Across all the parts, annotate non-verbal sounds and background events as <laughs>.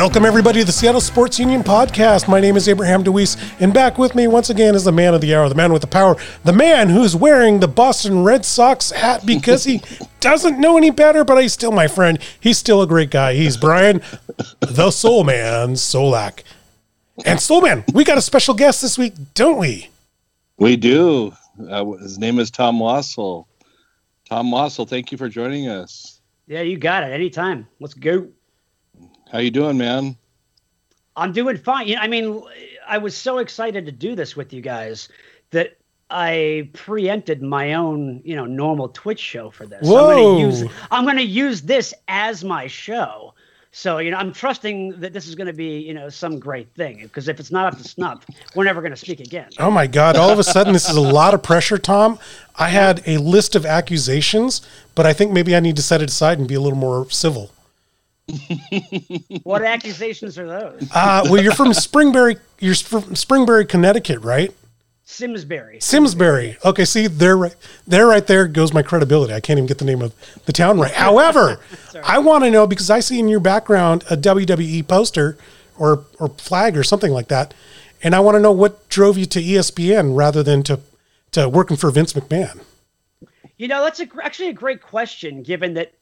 Welcome, everybody, to the Seattle Sports Union podcast. My name is Abraham DeWeese, and back with me once again is the man of the hour, the man with the power, the man who's wearing the Boston Red Sox hat because he <laughs> doesn't know any better, but he's still my friend. He's still a great guy. He's Brian, the Soul Man, Solack. And Soul Man, we got a special guest this week, don't we? We do. Uh, his name is Tom Wassell. Tom Wassell, thank you for joining us. Yeah, you got it. Anytime. Let's go. How you doing, man? I'm doing fine. You know, I mean, I was so excited to do this with you guys that I preempted my own, you know, normal Twitch show for this. Whoa. I'm going to use I'm going to use this as my show. So, you know, I'm trusting that this is going to be, you know, some great thing because if it's not up to snuff, we're never going to speak again. Oh my God. All of a sudden, this is a lot of pressure, Tom. I had a list of accusations, but I think maybe I need to set it aside and be a little more civil. What accusations are those? Uh, well, you're from Springbury. You're from Springbury, Connecticut, right? Simsbury. Simsbury. Okay, see, there, right, there, right there goes my credibility. I can't even get the name of the town right. <laughs> However, I want to know because I see in your background a WWE poster or or flag or something like that, and I want to know what drove you to ESPN rather than to to working for Vince McMahon. You know, that's a, actually a great question, given that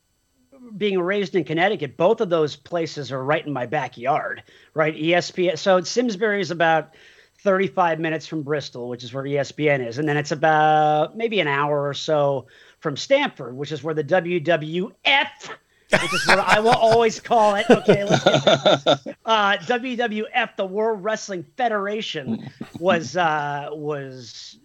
being raised in Connecticut, both of those places are right in my backyard, right? ESPN. So Simsbury is about 35 minutes from Bristol, which is where ESPN is. And then it's about maybe an hour or so from Stamford, which is where the WWF, which is what I will <laughs> always call it. Okay, let's get this. Uh, WWF, the World Wrestling Federation, was uh, was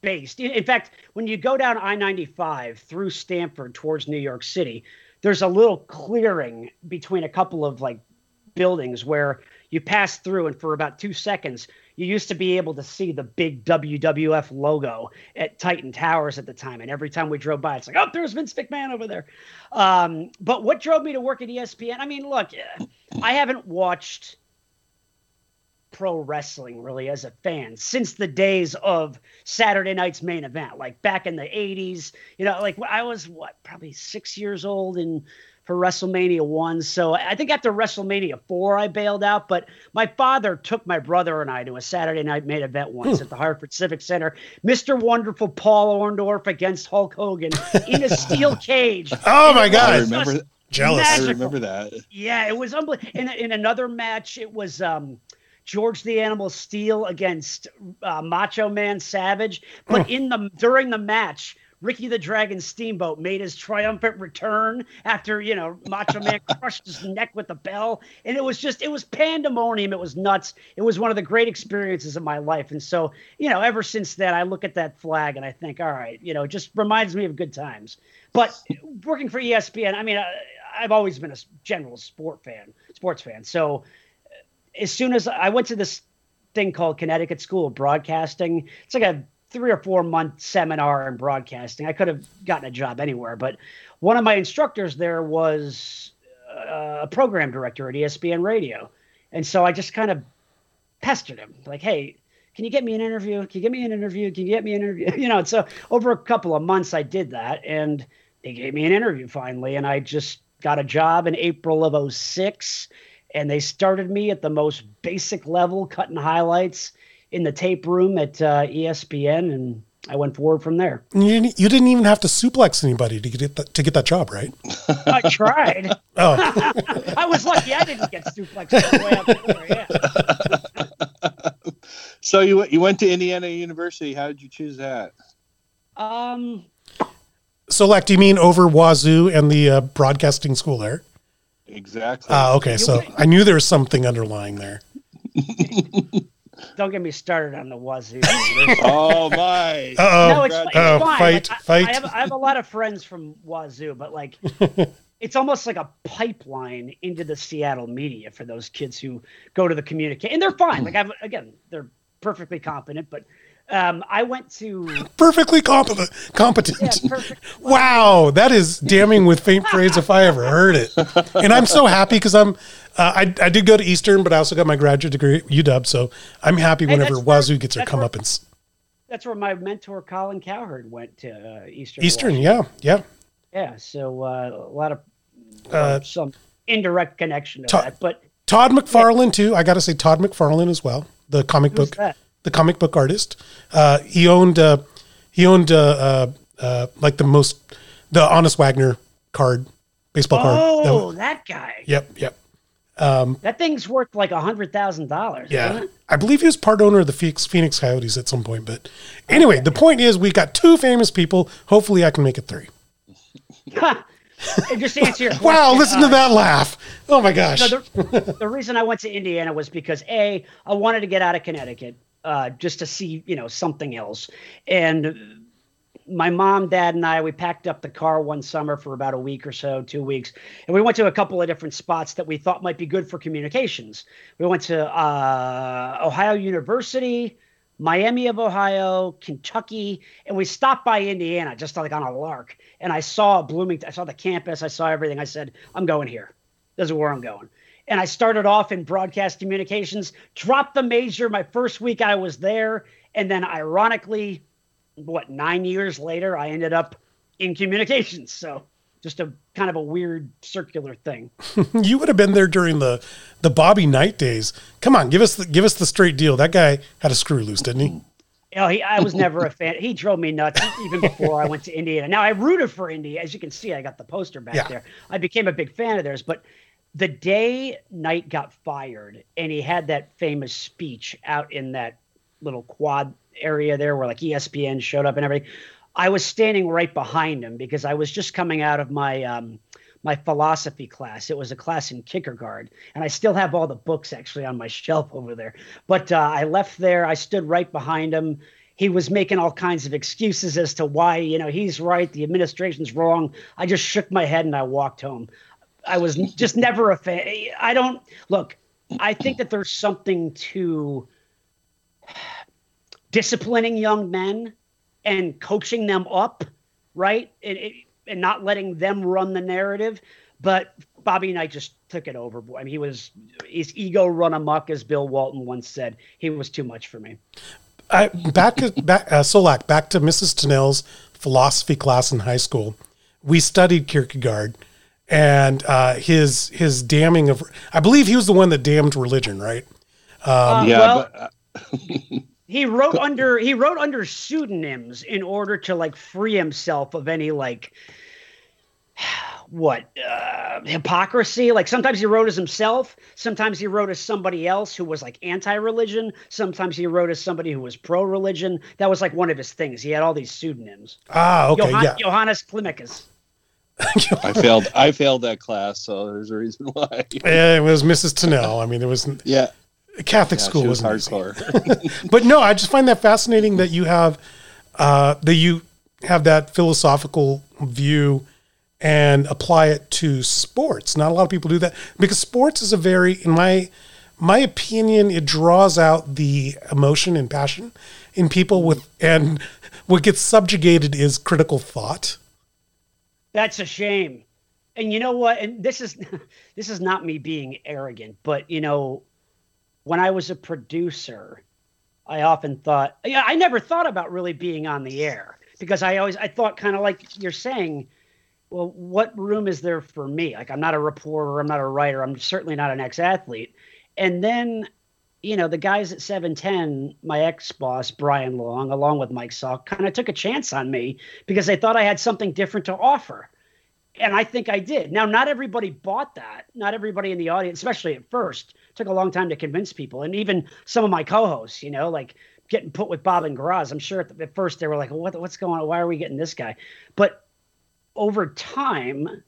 based. In, fact, when you go down I 95 through Stamford towards New York City, there's a little clearing between a couple of like buildings where you pass through, and for about two seconds, you used to be able to see the big WWF logo at Titan Towers at the time. And every time we drove by, it's like, oh, there's Vince McMahon over there. Um, but what drove me to work at ESPN? I mean, look, I haven't watched pro wrestling really as a fan since the days of Saturday night's main event, like back in the 80s. You know, like I was what, probably six years old in for WrestleMania one. So I think after WrestleMania four, I bailed out. But my father took my brother and I to a Saturday night main event once at the Hartford Civic Center. Mr. Wonderful Paul Orndorff against Hulk Hogan in a steel <laughs> cage. Oh my God. I remember. Jealous. I remember that. Yeah, it was unbelievable. In, in another match, it was um, George the Animal Steele against uh, Macho Man Savage. But in the during the match, Ricky the Dragon Steamboat made his triumphant return after you know Macho Man <laughs> crushed his neck with the bell, and it was just it was pandemonium. It was nuts. It was one of the great experiences of my life, and so you know ever since then I look at that flag and I think, all right, you know, it just reminds me of good times. But working for ESPN, I mean, I, I've always been a general sport fan, sports fan. So as soon as I went to this thing called Connecticut School of Broadcasting, it's like a three or four month seminar in broadcasting. I could have gotten a job anywhere, but one of my instructors there was uh, a program director at ESPN Radio, and so I just kind of pestered him, like, "Hey, can you get me an interview? Can you get me an interview? Can you get me an interview?" <laughs> You know, so over a couple of months, I did that, and they gave me an interview finally, and I just got a job in April of 06, and they started me at the most basic level, cutting highlights in the tape room at uh, ESPN, and I went forward from there. You, didn't- you didn't even have to suplex anybody to get that, to get that job, right? I tried. <laughs> Oh, <laughs> I was lucky I didn't get suplexed all the way out the. Yeah. <laughs> So you went- you went to Indiana University. How did you choose that? Um, so like, do you mean over Wazoo and the uh, broadcasting school there? Exactly. Ah, okay. So I knew there was something underlying there. <laughs> don't get me started on the wazoo. <laughs> oh my! Uh no, oh. it's, it's uh, fine. fight, Like, I, fight. I have, I have a lot of friends from Wazoo, but like, <laughs> it's almost like a pipeline into the Seattle media for those kids who go to the communicate, and they're fine. Like, I've again, they're perfectly competent, but um, I went to Perfectly competent. Competent. yeah, perfect. <laughs> Wow, that is damning with faint praise if I ever heard it. And I'm so happy because I'm, uh, I, I did go to Eastern, but I also got my graduate degree at UW. So I'm happy whenever that's where- Wazoo gets their where- comeuppance. That's where my mentor Colin Cowherd went to uh, Eastern. Eastern, Washington. yeah, yeah. Yeah, so uh, a lot of Uh, some indirect connection to that, but Todd McFarlane too. I got to say Todd McFarlane as well, the comic Who's book, that? The comic book artist. Uh, he owned uh, he owned uh, uh, uh, like the most the Honus Wagner card, baseball card. Oh, was- that guy. yep, yep, That thing's worth like a hundred thousand dollars. yeah. I believe he was part owner of the Phoenix, Phoenix Coyotes at some point. But anyway, the point is we got two famous people. Hopefully, I can make it three. <laughs> just to answer your <laughs> question, Wow, listen to uh, that laugh. Oh my gosh. No, the, the reason I went to Indiana was because a I wanted to get out of Connecticut, uh, just to see you know something else, and my mom, dad, and I we packed up the car one summer for about a week or so, two weeks, and we went to a couple of different spots that we thought might be good for communications. We went to uh, Ohio University. Miami of Ohio, Kentucky, and we stopped by Indiana just like on a lark. And I saw Bloomington, I saw the campus, I saw everything. I said, I'm going here. This is where I'm going. And I started off in broadcast communications, dropped the major my first week I was there. And then, ironically, what, nine years later, I ended up in communications. So just a kind of a weird circular thing. <laughs> You would have been there during the the Bobby Knight days. Come on, give us the give us the straight deal. That guy had a screw loose, didn't he? Know, he, I was never a fan. He drove me nuts even before I went to Indiana. Now I rooted for Indy, as you can see. I got the poster back Yeah. there. I became a big fan of theirs. But the day Knight got fired, and he had that famous speech out in that little quad area there, where like ESPN showed up and everything. I was standing right behind him because I was just coming out of my um, my philosophy class. It was a class in Kierkegaard, and I still have all the books actually on my <laughs> shelf over there. But uh, I left there. I stood right behind him. He was making all kinds of excuses as to why you know he's right, the administration's wrong. I just shook my head and I walked home. I was just never a fan. I don't look. I think that there's something to disciplining young men and coaching them up, right? And, and not letting them run the narrative. But Bobby Knight just took it over. I mean, he was his ego run amok, as Bill Walton once said. He was too much for me. I back to back uh, Solack back to Mrs. Tennell's philosophy class in high school. We studied Kierkegaard and uh, his his damning of. I believe he was the one that damned religion, right? Uh, yeah, well, but uh, <laughs> he wrote under he wrote under pseudonyms in order to like free himself of any like <sighs> what uh, hypocrisy like sometimes he wrote as himself sometimes he wrote as somebody else who was like anti-religion sometimes he wrote as somebody who was pro-religion that was like one of his things he had all these pseudonyms Ah, okay, Johann- yeah. johannes climacus I failed. I failed that class, so there's a reason why. Yeah, it was Mrs. Tennell. I mean, it was Yeah, Catholic yeah school was wasn't hardcore. <laughs> but no, I just find that fascinating that you have uh, that you have that philosophical view and apply it to sports. Not a lot of people do that because sports is a very, in my my opinion, it draws out the emotion and passion in people with, and what gets subjugated is critical thought. That's a shame. And you know what? And this is <laughs> this is not me being arrogant, but you know, when I was a producer, I often thought, yeah, I never thought about really being on the air because I always I thought kind of like you're saying, well, what room is there for me? Like I'm not a reporter, I'm not a writer, I'm certainly not an ex-athlete. And then you know, the guys at 710, my ex boss, Brian Long, along with Mike Salk, kind of took a chance on me because they thought I had something different to offer. And I think I did. Now, not everybody bought that. Not everybody in the audience, especially at first, took a long time to convince people. And even some of my co hosts, you know, like getting put with Bob and Groz, I'm sure at, the, at first they were like, what, what's going on? Why are we getting this guy? But over time,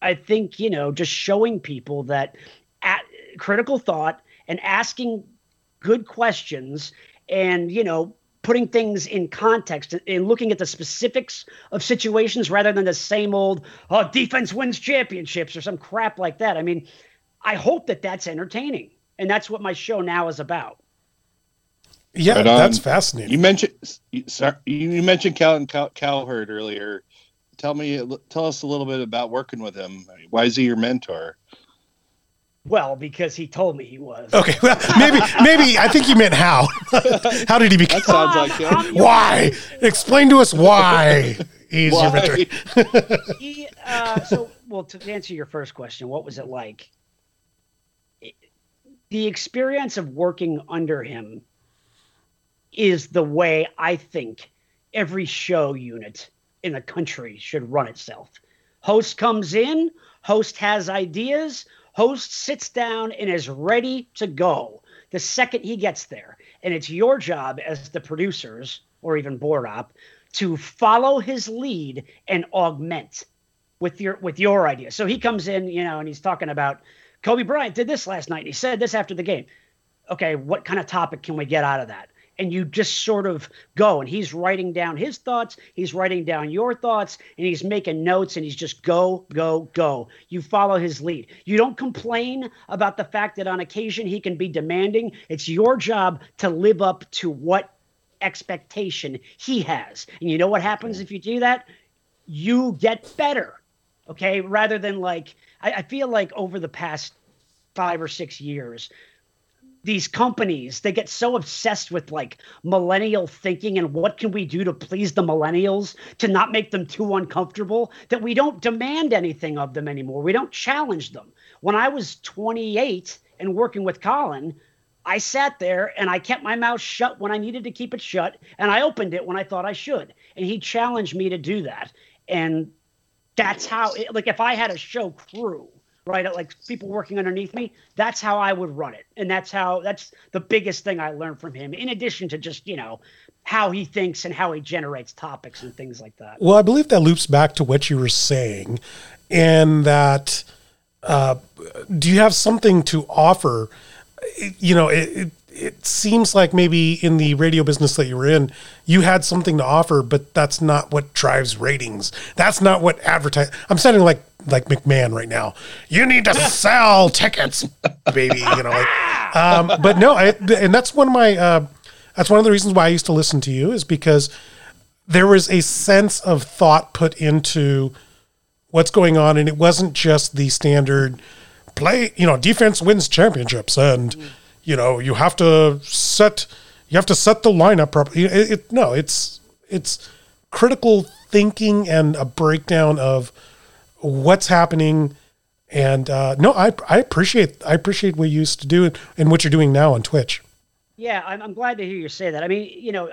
I think, you know, just showing people that at critical thought and asking good questions and, you know, putting things in context and looking at the specifics of situations rather than the same old, oh, defense wins championships or some crap like that. I mean, I hope that that's entertaining. And that's what my show now is about. Yeah, Right um, that's fascinating. You mentioned you, sorry, you mentioned Calvin Cow, Cowherd earlier. Tell me, tell us a little bit about working with him. Why is he your mentor? Well, because he told me he was. okay, <laughs> well, maybe maybe I think you meant how. <laughs> how did he become? That sounds like him. Why? Explain to us why he's your mentor. <laughs> He uh, so well to answer your first question what was it like It- the experience of working under him is the way I think every show unit in the country should run itself. Host comes in, host has ideas, host sits down and is ready to go the second he gets there. And it's your job as the producers or even board op to follow his lead and augment with your with your idea. So he comes in, you know, and he's talking about Kobe Bryant did this last night. And he said this after the game. Okay, what kind of topic can we get out of that? And you just sort of go, and he's writing down his thoughts, he's writing down your thoughts, and he's making notes, and he's just go, go, go. You follow his lead. You don't complain about the fact that on occasion he can be demanding. It's your job to live up to what expectation he has. And you know what happens if you do that? You get better. Okay. Rather than like, I, I feel like over the past five or six years, these companies they get so obsessed with like millennial thinking and what can we do to please the millennials to not make them too uncomfortable that we don't demand anything of them anymore we don't challenge them when i was 28 and working with colin I sat there and I kept my mouth shut when I needed to keep it shut, and I opened it when I thought I should. And he challenged me to do that. And that's how, it, like, if I had a show crew, right, like people working underneath me, that's how I would run it. And that's how, that's the biggest thing I learned from him, in addition to just, you know, how he thinks and how he generates topics and things like that. Well, I believe that loops back to what you were saying, and that, uh, do you have something to offer? you know, it, it, it seems like maybe in the radio business that you were in, you had something to offer, but that's not what drives ratings. That's not what advertise. I'm sounding like like McMahon right now. You need to <laughs> sell tickets, baby. You know, like, um, but no, I, and that's one of my. Uh, that's one of the reasons why I used to listen to you is because there was a sense of thought put into what's going on, and it wasn't just the standard play, you know, defense wins championships, and you know you have to set you have to set the lineup properly. It, it, no, it's it's critical thinking and a breakdown of what's happening. And uh, no, I I appreciate I appreciate what you used to do and what you're doing now on Twitch. Yeah, I'm, I'm glad to hear you say that. I mean, you know,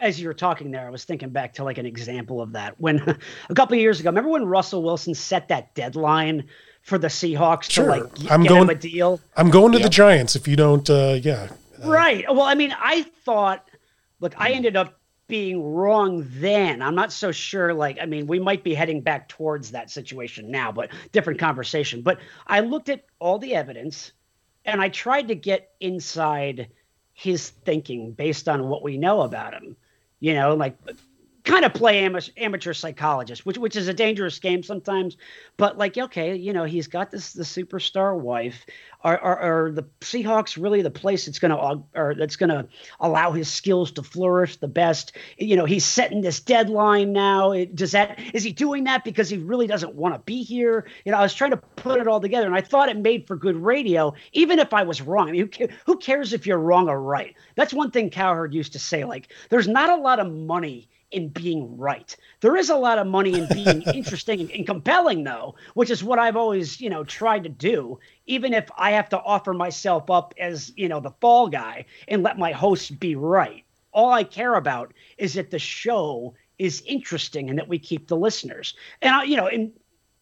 as you were talking there, I was thinking back to like an example of that. When <laughs> a couple years ago, remember when Russell Wilson set that deadline for the Seahawks sure. to like I'm get going, him a deal. I'm going to yep. the Giants if you don't. Uh, yeah. Right. Well, I mean, I thought. Look, I ended up being wrong then. I'm not so sure. Like, I mean, we might be heading back towards that situation now, but different conversation. But I looked at all the evidence and I tried to get inside his thinking based on what we know about him. You know, like kind of play amateur, amateur psychologist, which which is a dangerous game sometimes. But like, okay, you know, he's got this the superstar wife. Are, are, are the Seahawks really the place that's going to or that's going to allow his skills to flourish the best? You know, he's setting this deadline now. Does that is he doing that because he really doesn't want to be here? You know, I was trying to put it all together, and I thought it made for good radio, even if I was wrong. I mean, who, who cares if you're wrong or right? That's one thing Cowherd used to say. Like, there's not a lot of money in being right. There is a lot of money in being <laughs> interesting and compelling, though, which is what I've always, you know, tried to do. Even if I have to offer myself up as, you know, the fall guy and let my host be right. All I care about is that the show is interesting and that we keep the listeners. And I, you know, and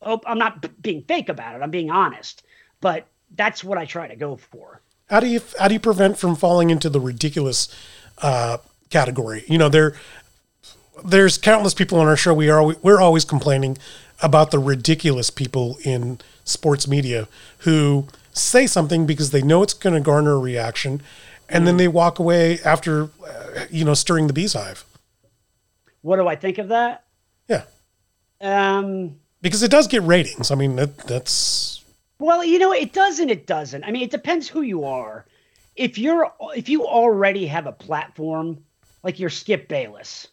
oh, I'm not being fake about it. I'm being honest, but that's what I try to go for. How do you how do you prevent from falling into the ridiculous uh, category? You know, there there's countless people on our show. We are we're always complaining about the ridiculous people in sports media who say something because they know it's going to garner a reaction, and mm. then they walk away after, uh, you know, stirring the beehive. What do I think of that? Yeah. Um. Because it does get ratings. I mean, that, that's. Well, you know, it doesn't. it doesn't. I mean, it depends who you are. If you're, if you already have a platform, like you're Skip Bayless,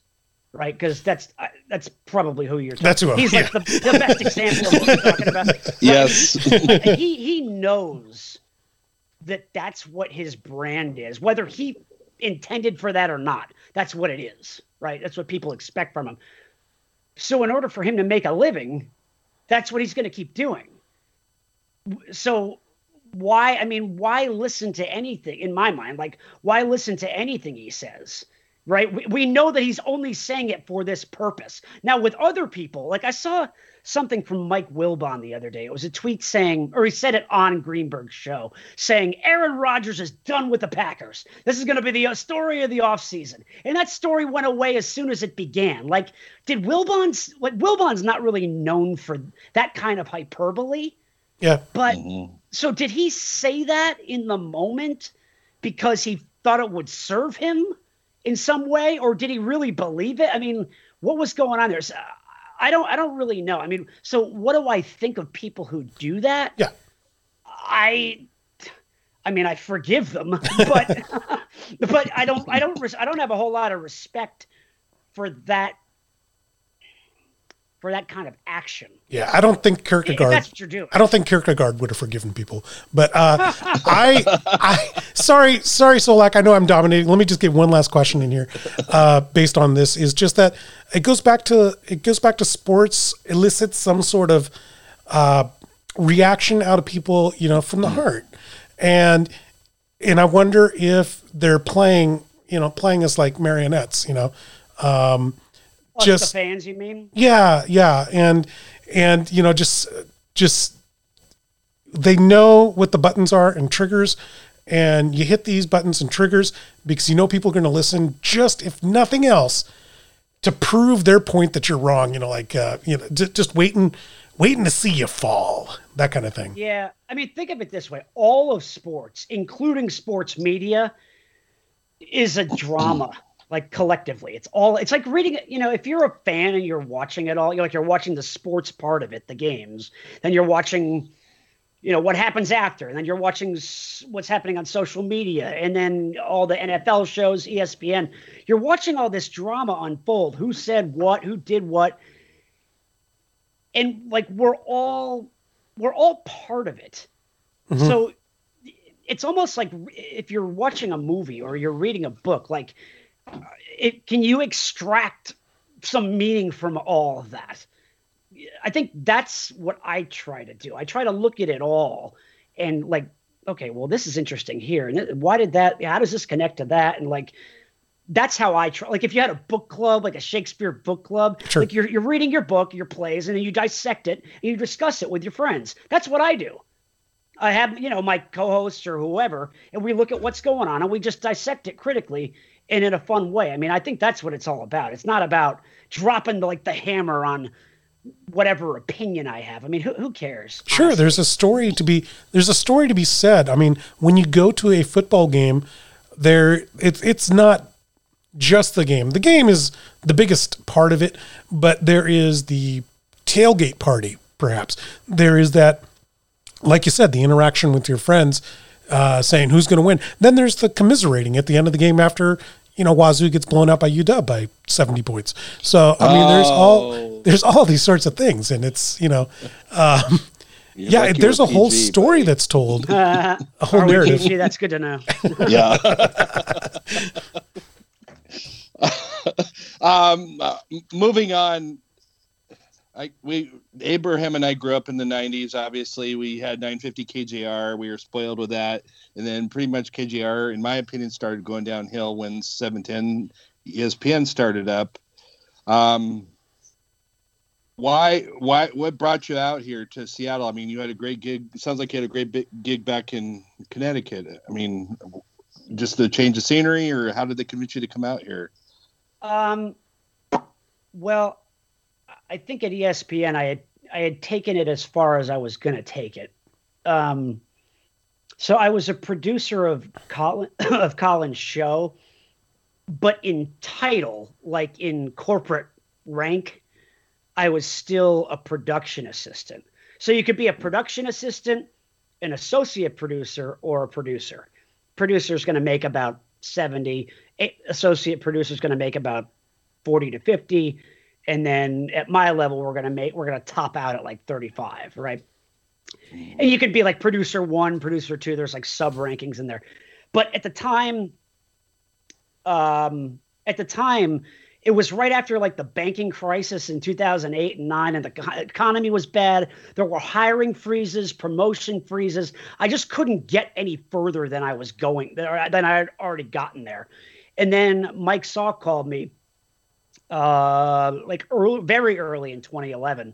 right? Because that's uh, that's probably who you're. Talking. That's who. He's yeah. like the, the, best example of what you're talking about. <laughs> yes. he he knows that that's what his brand is, whether he intended for that or not. That's what it is, right? That's what people expect from him. So in order for him to make a living, that's what he's going to keep doing. So why i mean why listen to anything in my mind like why listen to anything he says right? We, we know that he's only saying it for this purpose. Now with other people like i saw something from mike wilbon the other day. It was a tweet saying or he said it on greenberg's show saying aaron rodgers is done with the packers. This is going to be the uh, story of the offseason. And that story went away as soon as it began. Like did wilbon's like wilbon's not really known for that kind of hyperbole. Yeah. but Mhm. so did he say that in the moment because he thought it would serve him in some way, or did he really believe it? I mean, what was going on there? So, I don't. I don't really know. I mean, so what do I think of people who do that? Yeah. I. I mean, I forgive them, <laughs> but but I don't. I don't. I don't have a whole lot of respect for that. For that kind of action. Yeah. I don't think If Kierkegaard. that's what you're doing. I don't think Kierkegaard would have forgiven people, but uh, <laughs> I, I, sorry, sorry, Solack. I know I'm dominating. Let me just get one last question in here, uh, based on this. Is just that it goes back to it goes back to sports elicits some sort of uh, reaction out of people, you know, from the heart, and and I wonder if they're playing, you know, playing us like marionettes, you know. Um, Plus just- the fans, you mean? yeah, yeah, and and you know, just just they know what the buttons are and triggers, and you hit these buttons and triggers because you know people are going to listen. Just if nothing else, to prove their point that you're wrong. You know, like uh, you know, just, just waiting, waiting to see you fall, that kind of thing. Yeah, I mean, think of it this way: all of sports, including sports media, is a drama. Like collectively, it's all. It's like reading. You know, if you're a fan and you're watching it all, you're like you're watching the sports part of it, the games. Then you're watching, you know, what happens after, and then you're watching what's happening on social media, and then all the NFL shows, ESPN. You're watching all this drama unfold. Who said what? Who did what? And like we're all we're all part of it. Mm-hmm. So it's almost like if you're watching a movie or you're reading a book, like it can you extract some meaning from all of that? I think that's what I try to do. I try to look at it all and like, okay, well, this is interesting here. And why did that, how does this connect to that? And like, that's how I try. Like if you had a book club, like a Shakespeare book club, Sure. like you're, you're reading your book, your plays, and then you dissect it and you discuss it with your friends. That's what I do. I have, you know, my co-hosts or whoever, and we look at what's going on and we just dissect it critically and in a fun way. I mean, I think that's what it's all about. It's not about dropping like the hammer on whatever opinion I have. I mean, who, who cares? Sure, honestly? there's a story to be there's a story to be said. I mean, when you go to a football game, there it's it's not just the game. The game is the biggest part of it, but there is the tailgate party, perhaps. There is that like you said, the interaction with your friends, uh, saying who's going to win. Then there's the commiserating at the end of the game after you know Wazoo gets blown out by UW by 70 points. So I mean, there's all Oh. there's all these sorts of things, and it's you know, um, <laughs> yeah, lucky there's a with whole story buddy. that's told, Uh, <laughs> a whole are narrative. PG? That's good to know. <laughs> yeah. um, uh, moving on. I we Abraham and I grew up in the '90s. Obviously, we had 950 KJR. We were spoiled with that, and then pretty much KJR, in my opinion, started going downhill when 710 ESPN started up. Um, why? Why? What brought you out here to Seattle? I mean, you had a great gig. Sounds like you had a great big gig back in Connecticut. I mean, just the change of scenery, or how did they convince you to come out here? Um, well, I think at ESPN, I had I had taken it as far as I was going to take it. Um, so I was a producer of Colin <coughs> of Colin's show, but in title, like in corporate rank, I was still a production assistant. So you could be a production assistant, an associate producer, or a producer. Producer is going to make about 70 associate producer is going to make about 40 to 50 and then at my level we're going to make we're going to top out at like 35 right? And you could be like producer one producer two there's like sub rankings in there. But at the time um at the time it was right after like the banking crisis in 2008 and 9 and the economy was bad. There were hiring freezes promotion freezes. I just couldn't get any further than i was going than i had already gotten there. And then mike salk called me uh like early, very early in 2011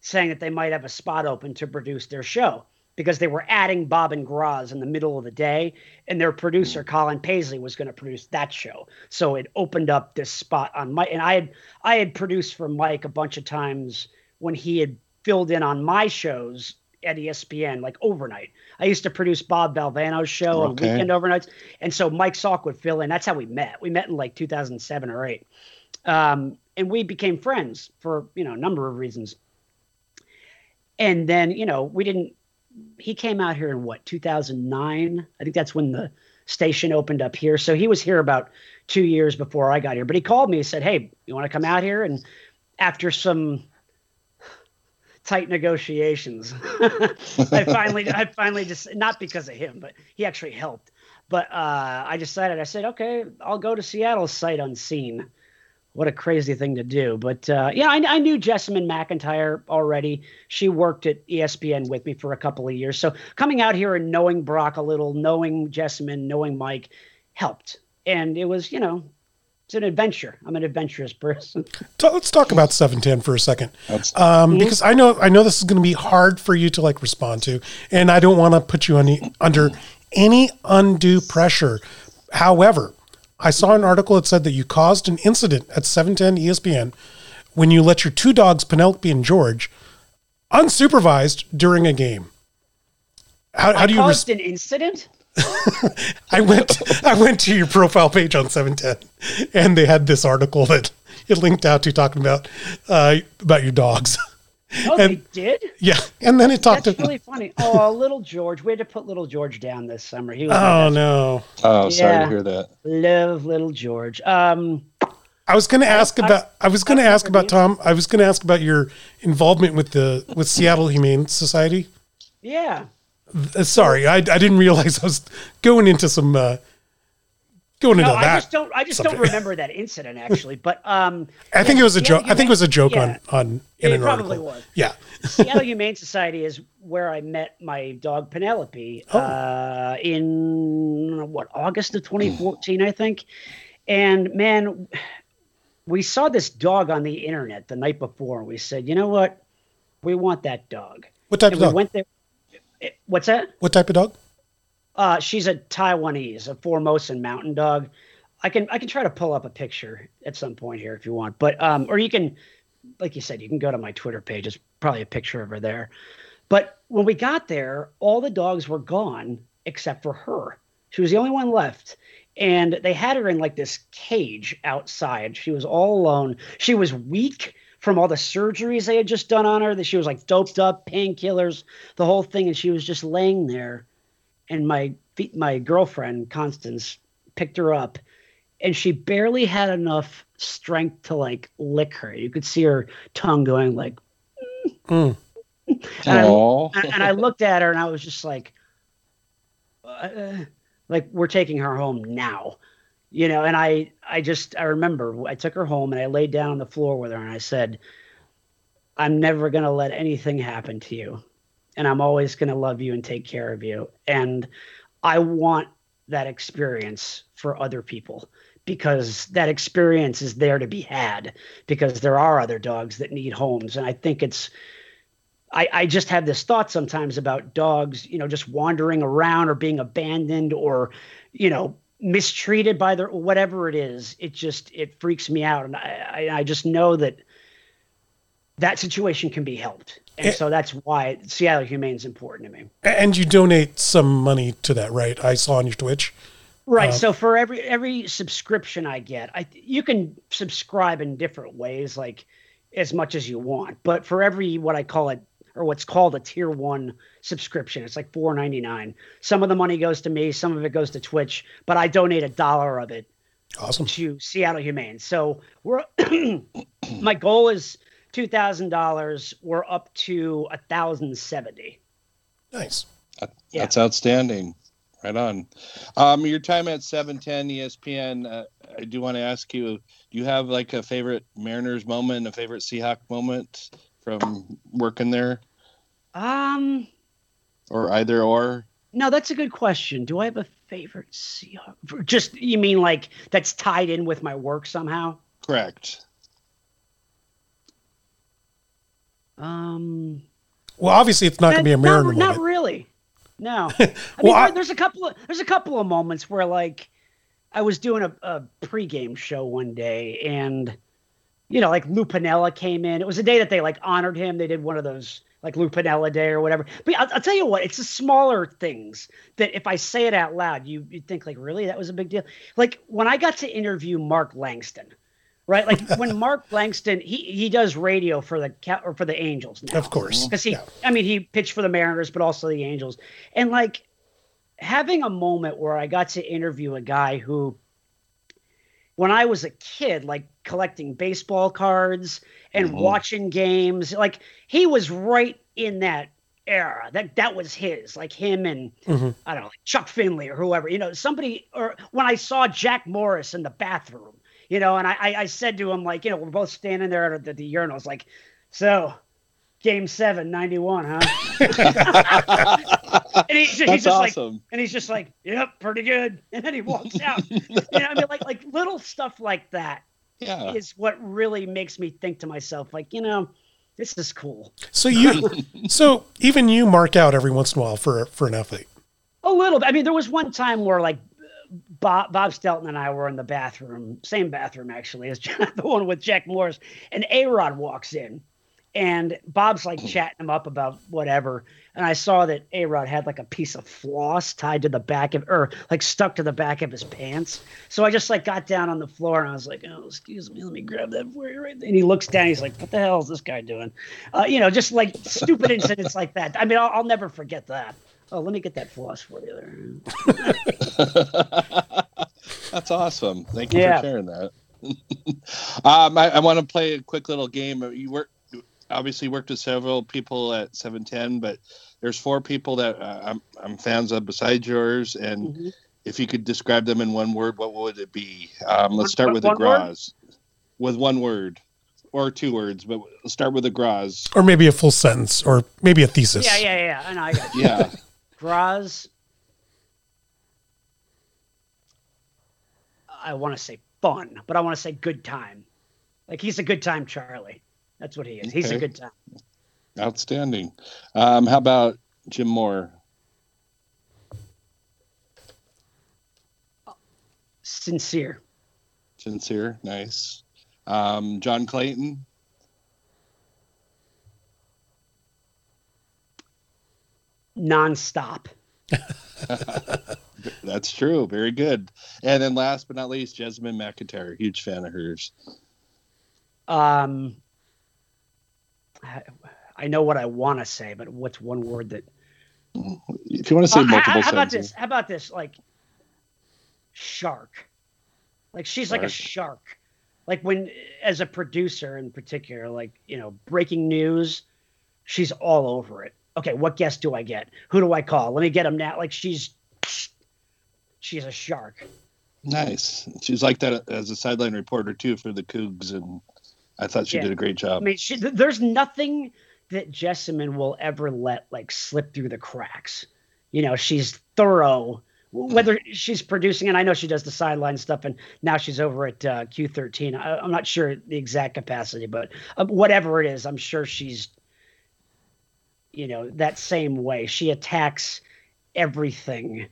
saying that they might have a spot open to produce their show because they were adding Bob and Groz in the middle of the day, and their producer Colin Paisley was going to produce that show. So it opened up this spot on Mike, and I had I had produced for Mike a bunch of times when he had filled in on my shows at ESPN, like overnight. I used to produce Bob Valvano's show okay. on weekend overnights, and so Mike Salk would fill in. That's how we met. We met in like 2007 or eight, um, and we became friends for you know a number of reasons. And then you know we didn't he came out here in what 2009 i think that's when the station opened up here. So he was here about two years before i got here. But he called me and said hey you want to come out here? And after some tight negotiations <laughs> i finally i finally just not because of him but he actually helped. But uh, i decided i said okay i'll go to seattle sight unseen what a crazy thing to do. But uh, yeah, I, I, knew Jessamyn McIntyre already. She worked at ESPN with me for a couple of years. So coming out here and knowing Brock a little, knowing Jessamyn, knowing Mike helped. And it was, you know, it's an adventure. I'm an adventurous person. <laughs> Let's talk about 710 for a second, um, mm-hmm. because I know I know this is going to be hard for you to like respond to, and I don't want to put you on the, under any undue pressure. However, I saw an article that said that you caused an incident at 710 ESPN when you let your two dogs, Penelope and George, unsupervised during a game. How, how do you caused res- an incident? <laughs> I went I went to your profile page on 710 and they had this article that it linked out to talking about uh, about your dogs. Oh, and, they did. Yeah, and then it talked. That's to, really funny. Oh, <laughs> little George. We had to put little George down this summer. He was. Oh no. Oh, yeah. sorry to hear that. Love little George. Um, I was going to ask I, about. I, I was going to ask about Tom. I was going to ask about your involvement with the with Seattle Humane Society. Yeah. Uh, sorry, I, I didn't realize I was going into some uh, going into no, that. I just don't. I just don't remember that incident actually. But um, I think it was a joke. I think it was a joke yeah, on on. In it probably article. was. Yeah. Seattle Humane Society is where I met my dog Penelope oh. uh, in what August of 2014, I think. And man, we saw this dog on the internet the night before, and we said, you know what, we want that dog. What type and of dog? We went there. What's that? What type of dog? Uh, she's a Taiwanese, a Formosan mountain dog. I can I can try to pull up a picture at some point here if you want, but um, or you can, like you said, you can go to my Twitter page. It's probably a picture of her there. But when we got there, all the dogs were gone except for her. She was the only one left. And they had her in like this cage outside. She was all alone. She was weak from all the surgeries they had just done on her. That she was like doped up, painkillers, the whole thing, and she was just laying there and my my girlfriend Constance picked her up, and she barely had enough strength to like lick her. You could see her tongue going like. Mm. <laughs> and, I, and, I, looked at her and I was just like, uh, like we're taking her home now, you know. And I I just I remember I took her home and I laid down on the floor with her and I said, I'm never gonna let anything happen to you and I'm always going to love you and take care of you. And I want that experience for other people because that experience is there to be had because there are other dogs that need homes. And I think it's, I, I just have this thought sometimes about dogs, you know, just wandering around or being abandoned or, you know, mistreated by their whatever it is. It just, it freaks me out. And I, I, I just know that that situation can be helped and so that's why Seattle Humane is important to me. And you donate some money to that, right? I saw on your Twitch. Right. Um, so for every every subscription I get, I you can subscribe in different ways, like as much as you want. But for every what I call it or what's called a tier one subscription, it's like four ninety nine. Some of the money goes to me, some of it goes to Twitch, but I donate a dollar of it awesome. to Seattle Humane. So we're <coughs> my goal is two thousand dollars. We're up to a thousand seventy. Nice. That, yeah. That's outstanding. Right on. Um, your time at 710 ESPN, uh, I do want to ask you, do you have like a favorite Mariners moment, a favorite Seahawk moment from working there? Um, or either or? No, that's a good question. Do I have a favorite Seahawk? Just you mean like that's tied in with my work somehow? Correct. Um. Well, obviously, it's not going to be a Mariner not. Not really. No. <laughs> I mean, I, there's a couple of there's a couple of moments where like I was doing a, a pregame show one day and you know, like Lou Piniella came in. It was a day that they like honored him. They did one of those like Lou Piniella Day or whatever. But I'll, I'll, tell you what, it's the smaller things that if I say it out loud, you you think like, really, that was a big deal. Like when I got to interview Mark Langston, right? Like when Mark Langston, he he does radio for the cat or for the Angels, now, of course, because he, yeah. I mean, he pitched for the Mariners, but also the Angels, and like having a moment where I got to interview a guy who, when I was a kid, like collecting baseball cards and mm-hmm. watching games, like he was right in that era. That that was his, like him and mm-hmm. I don't know, like Chuck Finley or whoever. You know, somebody or when I saw Jack Morris in the bathroom you know, and I, I said to him, like, you know, we're both standing there at the, the urinals, like, so game seven, 91, huh? <laughs> and he, he's just awesome. like, and he's just like, yep, pretty good. And then he walks out. you know, I mean, like, like little stuff like that yeah. is what really makes me think to myself, like, you know, this is cool. So you, so even you mark out every once in a while for, for an athlete. A little bit. I mean, there was one time where like Bob, Bob Stelton and I were in the bathroom, same bathroom actually as <laughs> the one with Jack Morris, and A Rod walks in, and Bob's like chatting him up about whatever, and I saw that A Rod had like a piece of floss tied to the back of, or like stuck to the back of his pants. So I just like got down on the floor and I was like, "Oh, excuse me, let me grab that for you." Right, there. and he looks down, he's like, "What the hell is this guy doing?" Uh, you know, just like stupid <laughs> incidents like that. I mean, I'll, I'll never forget that. Oh, let me get that floss for you there. <laughs> That's awesome. Thank you yeah. for sharing that. <laughs> um, I, I want to play a quick little game. You work obviously worked with several people at 710, but there's four people that uh, I'm, I'm fans of besides yours. And mm-hmm. if you could describe them in one word, what would it be? Um, let's start with the Groz. With one word or two words, but let's start with the Groz. Or maybe a full sentence or maybe a thesis. Yeah, yeah, yeah. I know. I got you. yeah. Groz. I want to say fun, but I want to say good time. Like he's a good time, Charlie. That's what he is. Okay. He's a good time. Outstanding. Um, how about Jim Moore? Sincere. Sincere. Nice. Um, John Clayton. Nonstop. <laughs> That's true. Very good. And then last but not least, Jessamyn McIntyre, huge fan of hers. Um, I, I know what I want to say, but what's one word that? If you want to say uh, multiple, how, how about this? How about this? Like shark. Like she's shark. like a shark. Like when, as a producer in particular, like you know, breaking news, she's all over it okay, what guest do I get? Who do I call? Let me get him now. Like she's she's a shark. Nice. She's like that as a sideline reporter too for the Cougs, and I thought she yeah. did a great job. I mean, she, there's nothing that Jessamyn will ever let like slip through the cracks. You know, she's thorough. Whether she's producing, and I know she does the sideline stuff, and now she's over at uh, Q13. I, am not sure the exact capacity, but uh, whatever it is, I'm sure she's you know, that same way. She attacks everything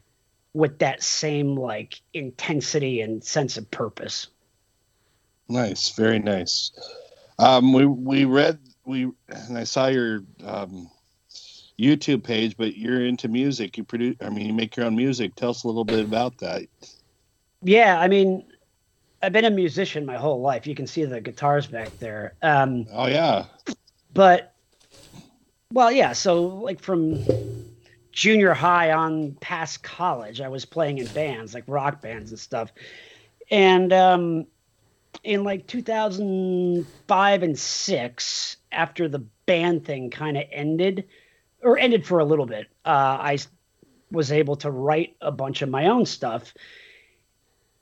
with that same like intensity and sense of purpose. Nice, very nice. Um, we we read we and I saw your um, YouTube page, but you're into music. You produce, I mean, you make your own music. Tell us a little bit about that. Yeah, I mean, I've been a musician my whole life. You can see the guitars back there. Um, oh yeah. But well, yeah. So, like from junior high on past college, I was playing in bands, like rock bands and stuff. And um, in like 2005 and six, after the band thing kind of ended, or ended for a little bit, uh, I was able to write a bunch of my own stuff.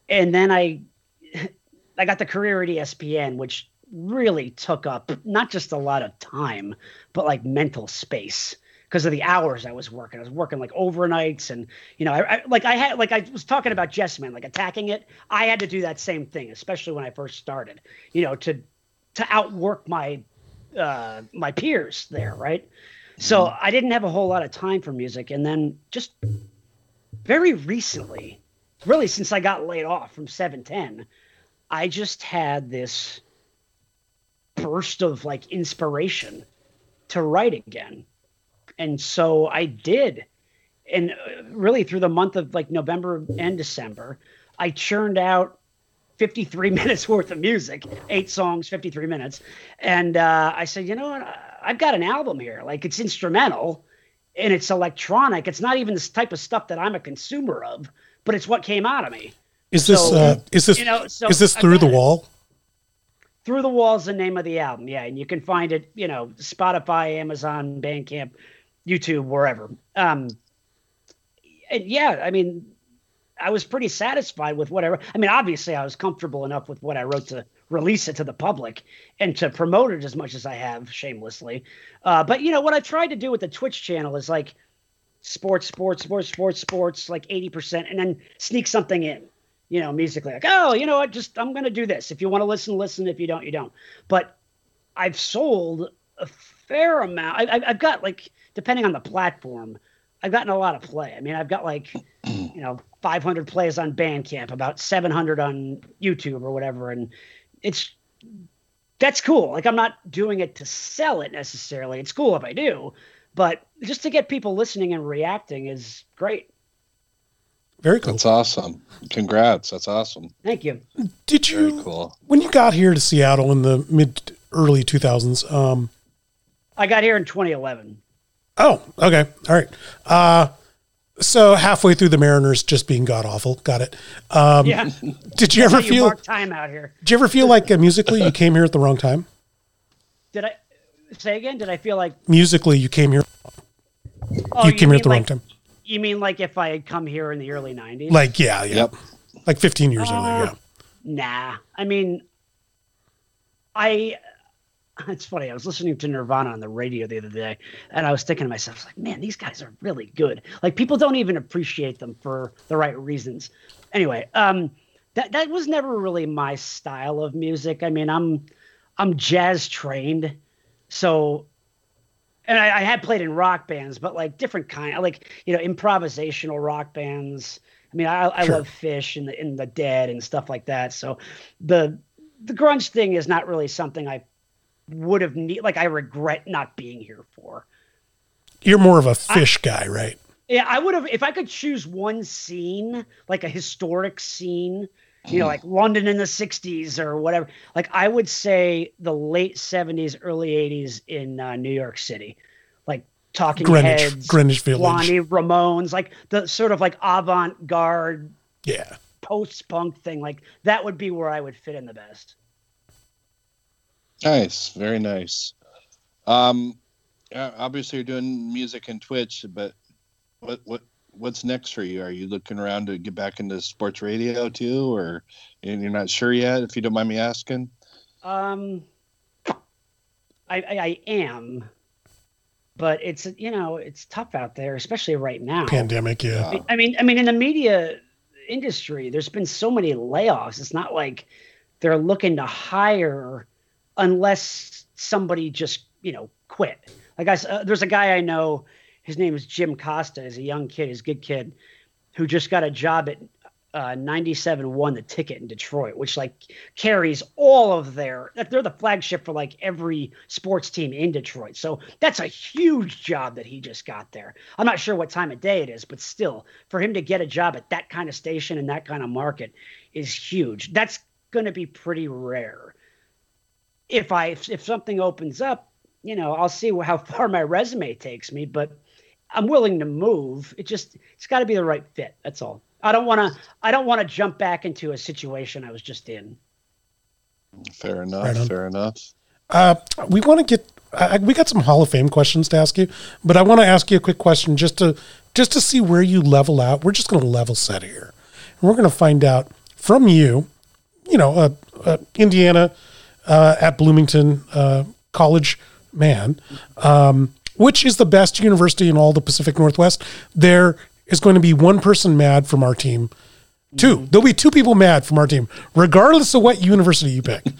And then I <laughs> I got the career at ESPN, which really took up not just a lot of time, but like mental space because of the hours I was working. I was working like overnights, and you know, I, I, like I had like I was talking about Jessamyn, like attacking it. I had to do that same thing, especially when I first started. You know, to to outwork my uh, my peers there, right? So I didn't have a whole lot of time for music, and then just very recently, really since I got laid off from 710, I just had this burst of like inspiration to write again and so I did. And uh, really, through the month of like November and December, I churned out 53 <laughs> minutes worth of music, eight songs, 53 minutes. And uh, I said, you know what? I've got an album here. Like it's instrumental and it's electronic. It's not even this type of stuff that I'm a consumer of, but it's what came out of me. Is this so, uh, is this you know, so is this through the wall? Through the Wall's the name of the album, yeah, and you can find it, you know, Spotify, Amazon, Bandcamp, YouTube, wherever. Um, and yeah, I mean, I was pretty satisfied with whatever. I mean, obviously, I was comfortable enough with what I wrote to release it to the public and to promote it as much as I have shamelessly. Uh, but you know what I tried to do with the Twitch channel is like sports, sports, sports, sports, sports, like eighty percent, and then sneak something in. You know, musically, like, oh, you know what? Just I'm going to do this. If you want to listen, listen. If you don't, you don't. But I've sold a fair amount. I, I've got like depending on the platform, I've gotten a lot of play. I mean, I've got like, you know, 500 plays on Bandcamp, about 700 on YouTube or whatever, and it's that's cool. Like I'm not doing it to sell it necessarily. It's cool if I do, but just to get people listening and reacting is great. Very cool. That's awesome. Congrats. That's awesome. Thank you. Did you Very cool. when you got here to Seattle in the mid early 2000s? Um, I got here in 2011. Oh, okay. All right. Uh, so halfway through the Mariners just being god awful. Got it. Um, yeah. <laughs> Did you ever feel time out here? Did you ever feel like uh, musically you came here at the wrong time? Did I say again? Did I feel like musically you came here? Oh, you, you came here at the like, wrong time. You mean like if I had come here in the early '90s? Like yeah, yeah. Yep. Like 15 years uh, earlier. Yeah. Nah. I mean, I it's funny. I was listening to Nirvana on the radio the other day, and I was thinking to myself, like, man, these guys are really good. Like, people don't even appreciate them for the right reasons. Anyway, um, that that was never really my style of music. I mean, I'm I'm jazz trained, so and I, I had played in rock bands, but like different kind, like you know, improvisational rock bands. I mean, I, I sure. love Phish and the in the Dead and stuff like that. So the the grunge thing is not really something I would have need like I regret not being here for. You're more of a Phish I, guy, right? Yeah, I would have if I could choose one scene, like a historic scene, you know, like London in the 60s or whatever. Like I would say the late 70s, early 80s in uh, New York City. Like Talking Greenwich, Heads, Greenwich Village. Lonnie Ramones, like the sort of like avant-garde yeah, post-punk thing. Like that would be where I would fit in the best. Nice, very nice. Um, obviously you're doing music and Twitch, but what what what's next for you? Are you looking around to get back into sports radio too, or and you're not sure yet? If you don't mind me asking. Um, I, I, I am, but it's you know it's tough out there, especially right now. Pandemic, yeah. I mean, I mean, in the media industry, there's been so many layoffs. It's not like they're looking to hire unless somebody just you know quit. Like I, uh, there's a guy I know. His name is Jim Costa. He's a young kid. He's a good kid who just got a job at uh, 97 won the ticket in Detroit, which like carries all of their they're the flagship for like every sports team in Detroit. So that's a huge job that he just got there. I'm not sure what time of day it is, but still for him to get a job at that kind of station and that kind of market is huge. That's going to be pretty rare if I if something opens up, you know, I'll see how far my resume takes me, but I'm willing to move. It just it's got to be the right fit. That's all. I don't want to I don't want to jump back into a situation I was just in. Fair enough. Right fair enough. Uh, we want to get uh, we got some Hall of Fame questions to ask you, but I want to ask you a quick question just to just to see where you level out. We're just going to level set here. And we're going to find out from you, you know, uh, uh, Indiana uh, at Bloomington uh, College man, um, which is the best university in all the Pacific Northwest. There is going to be one person mad from our team. Two. Mm-hmm. There'll be two people mad from our team, regardless of what university you pick. <laughs>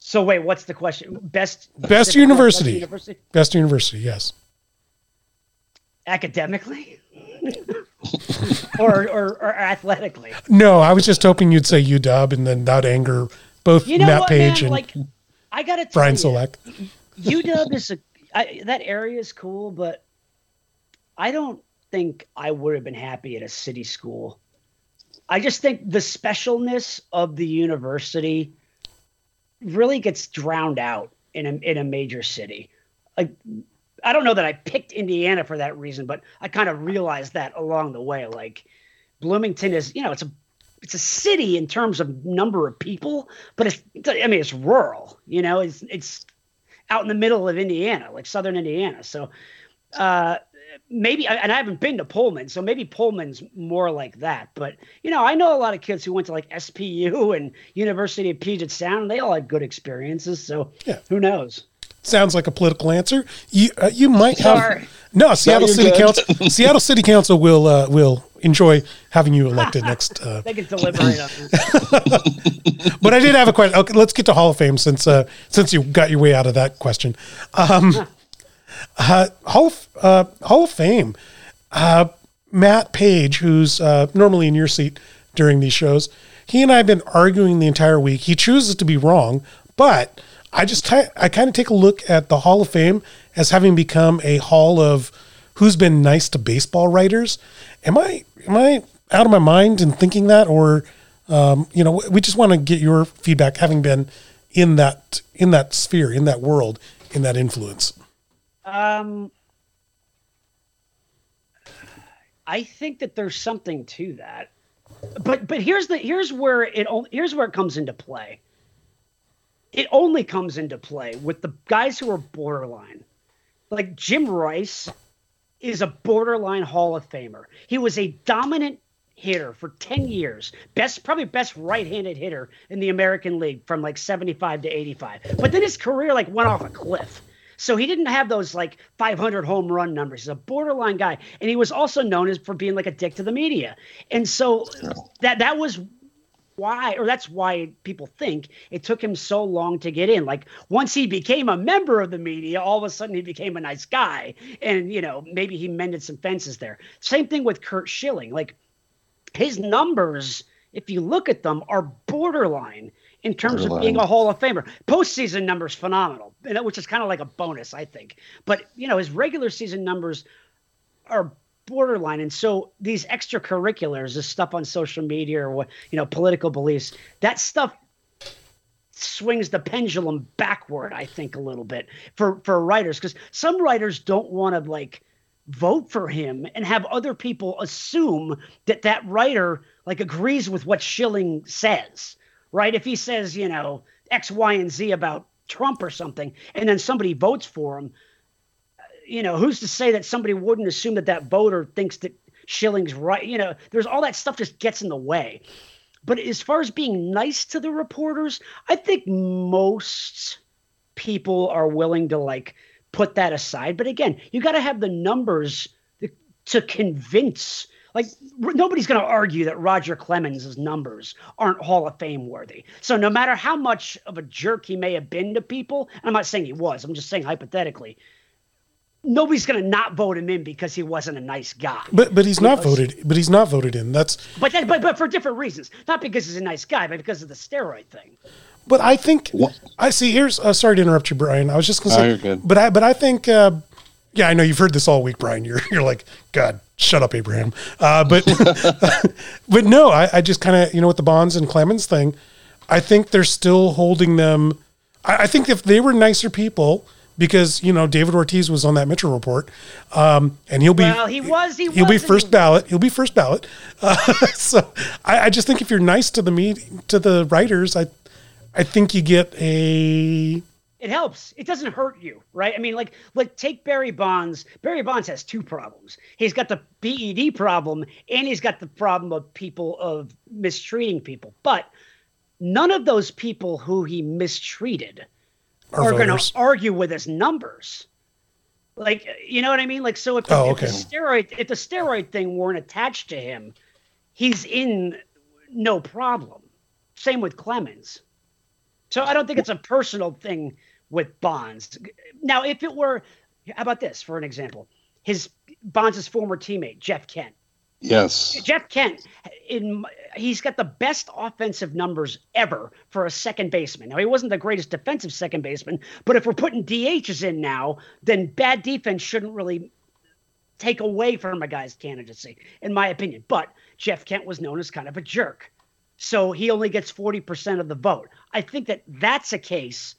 So wait, what's the question? Best Best university. university Best university, yes. academically, <laughs> or, or or athletically. No, I was just hoping you'd say UW and then that anger both You know Matt what, Page man? and Like, I gotta Brian you, Solack. UW is a I, that area is cool, but I don't think I would have been happy at a city school. I just think the specialness of the university really gets drowned out in a in a major city. Like I don't know that I picked Indiana for that reason, but I kind of realized that along the way. Like Bloomington is, you know, it's a it's a city in terms of number of people, but it's I mean it's rural, you know, it's it's out in the middle of Indiana, like southern Indiana. So uh maybe and I haven't been to Pullman, so maybe Pullman's more like that. But you know, I know a lot of kids who went to like SPU <laughs> and University of Puget Sound, and they all had good experiences. So Yeah. who knows? Sounds like a political answer. You uh, you might have no Seattle you're City good. Council. <laughs> Seattle City Council will uh, will enjoy having you elected next. <laughs> Uh, They can deliberate on this. <laughs> but I did have a question. Okay, let's get to Hall of Fame since uh, since you got your way out of that question. Um, uh, Hall of, uh, Hall of Fame. Uh, Matt Page, who's uh, normally in your seat during these shows, he and I have been arguing the entire week. He chooses to be wrong, but I just ti- I kind of take a look at the Hall of Fame as having become a hall of who's been nice to baseball writers. Am I am I out of my mind in thinking that, or um, you know, we just want to get your feedback, having been in that in that sphere, in that world, in that influence. Um, I think that there's something to that, but but here's the here's where it here's where it comes into play. It only comes into play with the guys who are borderline, like Jim Rice, is a borderline Hall of Famer. He was a dominant hitter for 10 years. Best probably best right-handed hitter in the American League from like 75 to 85. But then his career like went off a cliff. So he didn't have those like 500 home run numbers. He's a borderline guy, and he was also known as for being like a dick to the media. And so that that was why, or that's why people think it took him so long to get in. Like once he became a member of the media, all of a sudden he became a nice guy, and you know maybe he mended some fences there. Same thing with Curt Schilling. Like his numbers, if you look at them, are borderline in terms of being a Hall of Famer. Postseason numbers phenomenal, which is kind of like a bonus, I think. But you know, his regular season numbers are borderline, and so these extracurriculars, this stuff on social media or what you know, political beliefs, that stuff swings the pendulum backward i think a little bit for for writers because some writers don't want to like vote for him and have other people assume that that writer like agrees with what Schilling says, right? If he says, you know, X, Y, and Z about Trump or something, and then somebody votes for him, you know, who's to say that somebody wouldn't assume that that voter thinks that Schilling's right? You know, there's all that stuff just gets in the way. But as far as being nice to the reporters, I think most people are willing to like put that aside. But again, you got to have the numbers to convince. Like nobody's going to argue that Roger Clemens' numbers aren't Hall of Fame worthy. So no matter how much of a jerk he may have been to people, I'm not saying he was. I'm just saying hypothetically, nobody's going to not vote him in because he wasn't a nice guy. But but he's not Because- voted. But he's not voted in. That's. But then, but but for different reasons, not because he's a nice guy, but because of the steroid thing. But I think What? I see. Here's. Uh, sorry to interrupt you, Brian. I was just going to Oh, say. you're good. But I but I think. Uh, yeah, I know you've heard this all week, Brian. You're <laughs> you're like, God, shut up, Abraham. Uh, but <laughs> <laughs> but no, I, I just kind of you know with the Bonds and Clemens thing, I think they're still holding them. I, I think if they were nicer people, because you know David Ortiz was on that Mitchell report, um, and he'll be Well, he was. He he'll be first ballot. He'll be first ballot. <laughs> Uh, so I, I just think if you're nice to the to the writers, I I think you get a It helps. It doesn't hurt you, right? I mean, like, like take Barry Bonds. Barry Bonds has two problems. He's got the PED problem, and he's got the problem of people of mistreating people. But none of those people who he mistreated are going to argue with his numbers. Like, you know what I mean? Like, so if, the, Oh, if the okay. steroid if the steroid thing weren't attached to him, he's in no problem. Same with Clemens. So I don't think it's a personal thing with Bonds. Now, if it were, how about this for an example? His Bonds' former teammate Jeff Kent. Yes. Jeff Kent, in he's got the best offensive numbers ever for a second baseman. Now he wasn't the greatest defensive second baseman, but if we're putting DHs in now, then bad defense shouldn't really take away from a guy's candidacy, in my opinion. But Jeff Kent was known as kind of a jerk, so he only gets forty percent of the vote. I think that that's a case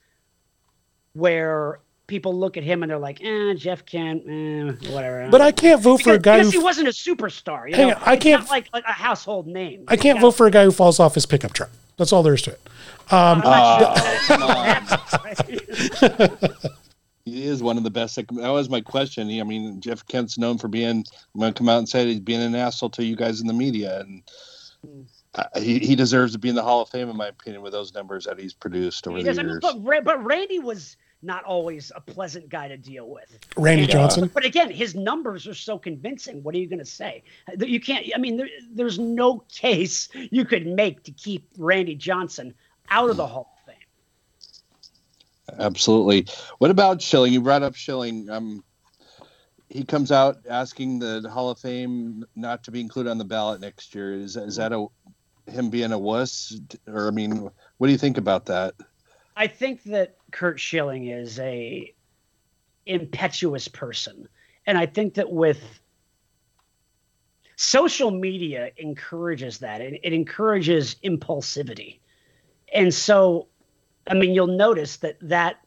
where people look at him and they're like, "Eh, Jeff Kent, eh, whatever." But I can't vote for a because, guy because who he wasn't a superstar. You Hang know? on, I It's can't- not like, like a household name. I can't vote for a guy who falls off his pickup truck. That's all there is to it. Um, come. <laughs> He is one of the best. That was my question. I mean, Jeff Kent's known for being. I'm going to come out and say he's being an asshole to you guys in the media, and uh, he, he deserves to be in the Hall of Fame, in my opinion, with those numbers that he's produced over He the does, I mean, years. but, but Randy was not always a pleasant guy to deal with. Randy And, uh, Johnson. But again, his numbers are so convincing. What are you going to say? You can't. I mean, there, there's no case you could make to keep Randy Johnson out of the Hall of Fame. Absolutely. What about Schilling? You brought up Schilling. Um, he comes out asking the Hall of Fame not to be included on the ballot next year. Is is that a him being a wuss? Or I mean, what do you think about that? I think that Curt Schilling is a impetuous person, and I think that with social media encourages that. It, it encourages impulsivity, and so, I mean, you'll notice that that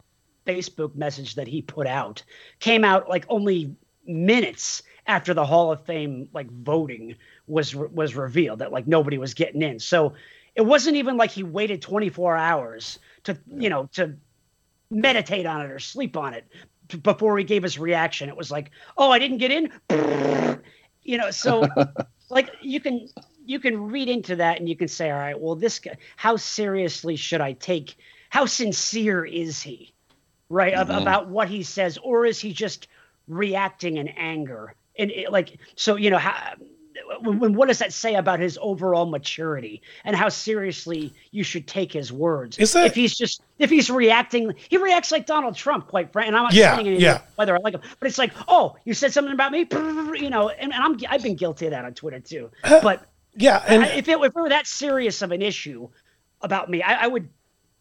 Facebook message that he put out came out like only minutes after the Hall of Fame like voting was was revealed that like nobody was getting in. So it wasn't even like he waited 24 hours to you know to meditate on it or sleep on it before he gave his reaction. It was like, "Oh, I didn't get in." <laughs> You know, so <laughs> like you can you can read into that and you can say, "All right, well this guy, how seriously should I take how sincere is he?" Right? Mhm. About what he says or is he just reacting in anger? And it, like so, you know, how when, what does that say about his overall maturity and how seriously you should take his words? Is that- if he's just if he's reacting, he reacts like Donald Trump, quite frankly. And I'm not Yeah, saying anything yeah. whether I like him, but it's like, oh, you said something about me, <laughs> you know, and, and I'm I've been guilty of that on Twitter too. Uh, but Yeah, and if it, if it were that serious of an issue about me, I, I would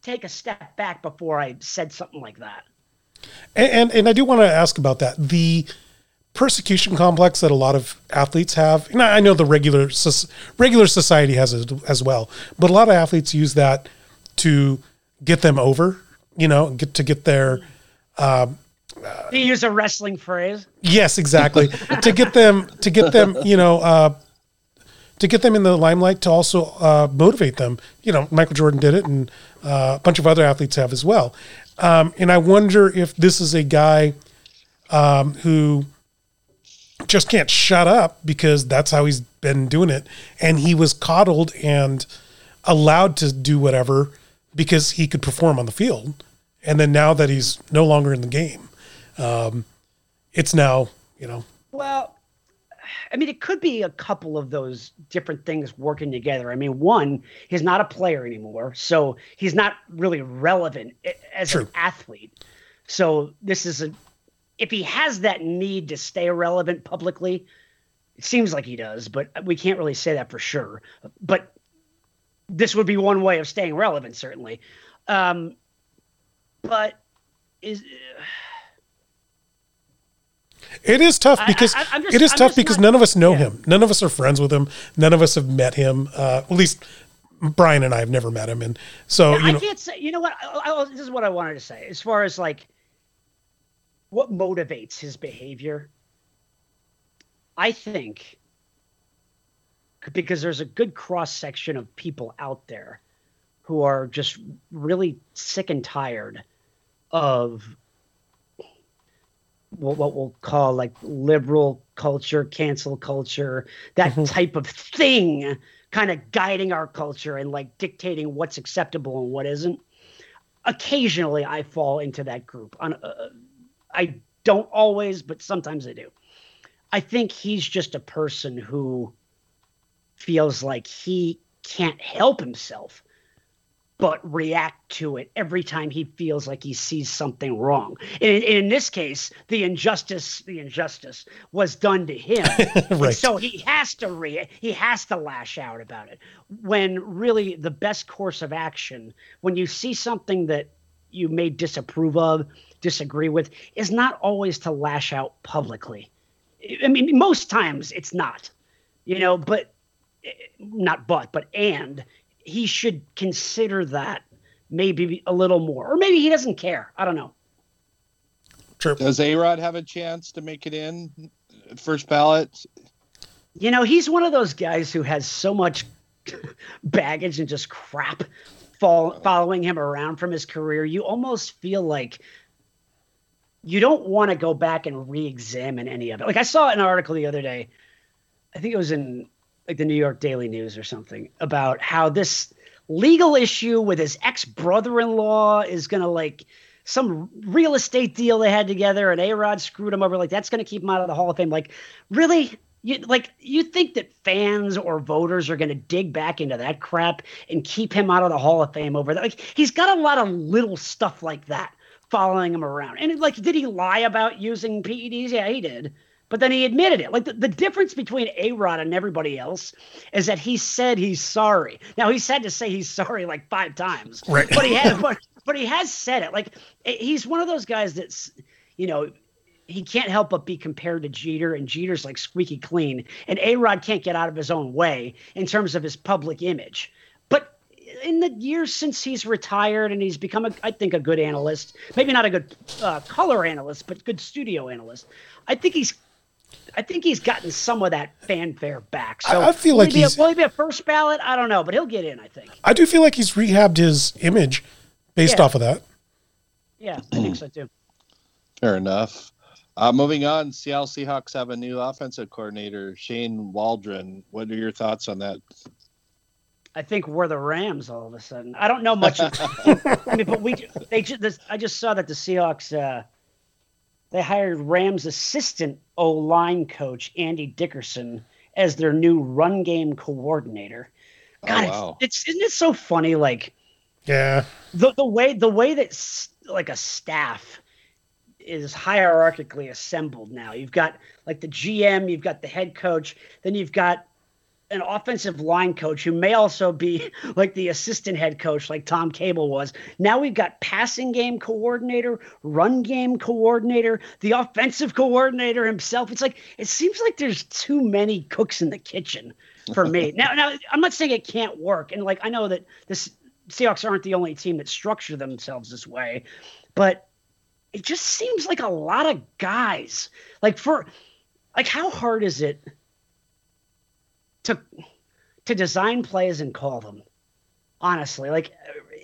take a step back before I said something like that. And, and and I do want to ask about that. The persecution complex that a lot of athletes have. And I know the regular regular society has it as well, but a lot of athletes use that to get them over. You know, get to get their To use a wrestling phrase, yes, exactly to get them to get them. You know. Uh, to get them in the limelight, to also uh, motivate them. You know, Michael Jordan did it, and uh, a bunch of other athletes have as well. Um, and I wonder if this is a guy um, who just can't shut up because that's how he's been doing it. And he was coddled and allowed to do whatever because he could perform on the field. And then now that he's no longer in the game, um, it's now, you know, Well, I mean, it could be a couple of those different things working together. I mean, one, he's not a player anymore, so he's not really relevant as True. an athlete. So this is a if he has that need to stay relevant publicly, it seems like he does, but we can't really say that for sure. But this would be one way of staying relevant, certainly. Um, but is It is tough because I- just- it is I'm tough because not- none of us know yeah. him. None of us are friends with him. None of us have met him. Uh, at least Brian and I have never met him, and so Yeah, you know, I can't say. You know what? I, I, this is what I wanted to say. As far as like what motivates his behavior, I think because there's a good cross section of people out there who are just really sick and tired of what, what we'll call like liberal culture, cancel culture, that mm-hmm. type of thing kind of guiding our culture and like dictating what's acceptable and what isn't. Occasionally, I fall into that group. On, uh, I don't always, but sometimes I do. I think he's just a person who feels like he can't help himself but react to it every time he feels like he sees something wrong. In, in this case, the injustice, the injustice was done to him, <laughs> right. so he has to re- he has to lash out about it. When really the best course of action, when you see something that you may disapprove of, disagree with, is not always to lash out publicly. I mean, most times it's not, you know, but not but, but and he should consider that maybe a little more, or maybe he doesn't care. I don't know. True. Does A Rod have a chance to make it in first ballot? You know, he's one of those guys who has so much <laughs> baggage and just crap following him around from his career. You almost feel like you don't want to go back and re-examine any of it. Like I saw an article the other day. I think it was in like the New York Daily News or something about how this legal issue with his ex brother-in-law is gonna like some real estate deal they had together and A Rod screwed him over. Like that's gonna keep him out of the Hall of Fame. Like, really? You like you think that fans or voters are gonna dig back into that crap and keep him out of the Hall of Fame over that? Like he's got a lot of little stuff like that following him around. And like, did he lie about using PEDs? Yeah, he did but then he admitted it. Like the, the difference between A Rod and everybody else is that he said he's sorry. Now he's had to say he's sorry like five times, right? But he has, <laughs> but, but he has said it. Like eh, he's one of those guys that's, you know, he can't help but be compared to Jeter, and Jeter's like squeaky clean, and A Rod can't get out of his own way in terms of his public image. But in the years since he's retired and he's become, a, I think, a good analyst, maybe not a good uh, color analyst, but good studio analyst. I think he's I think he's gotten some of that fanfare back. So I feel like he's. A, will he be a first ballot? I don't know, but he'll get in. I think. I do feel like he's rehabbed his image based yeah. off of that. Yeah, I think so too. Fair enough. Uh, moving on, Seattle Seahawks have a new offensive coordinator, Shane Waldron. What are your thoughts on that? I think we're the Rams all of a sudden. I don't know much. <laughs> <laughs> I mean, but we they just this, I just saw that the Seahawks uh, they hired Rams assistant O line coach Andy Dickerson as their new run game coordinator. Oh, God, oh, wow. it's, it's isn't it so funny? Like, yeah, the the way the way that like a staff is hierarchically assembled now. You've got like the GM, you've got the head coach, then you've got an offensive line coach who may also be <laughs> like the assistant head coach, like Tom Cable was. Now we've got passing game coordinator, run game coordinator, the offensive coordinator himself. It's like it seems like there's too many cooks in the kitchen for me. <laughs> now, now I'm not saying it can't work, and like I know that the Seahawks aren't the only team that structure themselves this way, but it just seems like a lot of guys. Like for like how hard is it? to to design plays and call them. Honestly, like,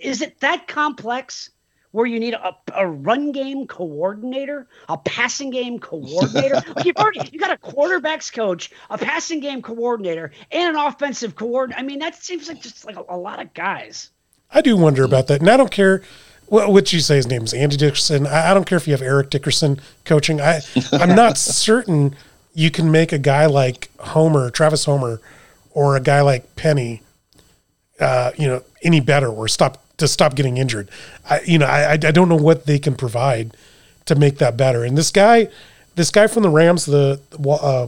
is it that complex? Where you need a, a run game coordinator, a passing game coordinator. <laughs> like you've already you got a quarterbacks coach, a passing game coordinator, and an offensive coordinator. I mean, that seems like just like a, a lot of guys. I do wonder about that, and I don't care what would you say his name is Andy Dickerson. I, I, don't care if you have Eric Dickerson coaching. I I'm not <laughs> certain you can make a guy like Homer, Travis Homer, or a guy like Penny, uh, you know, any better or stop to stop getting injured. I, you know, I, I don't know what they can provide to make that better. And this guy, this guy from the Rams, the, uh,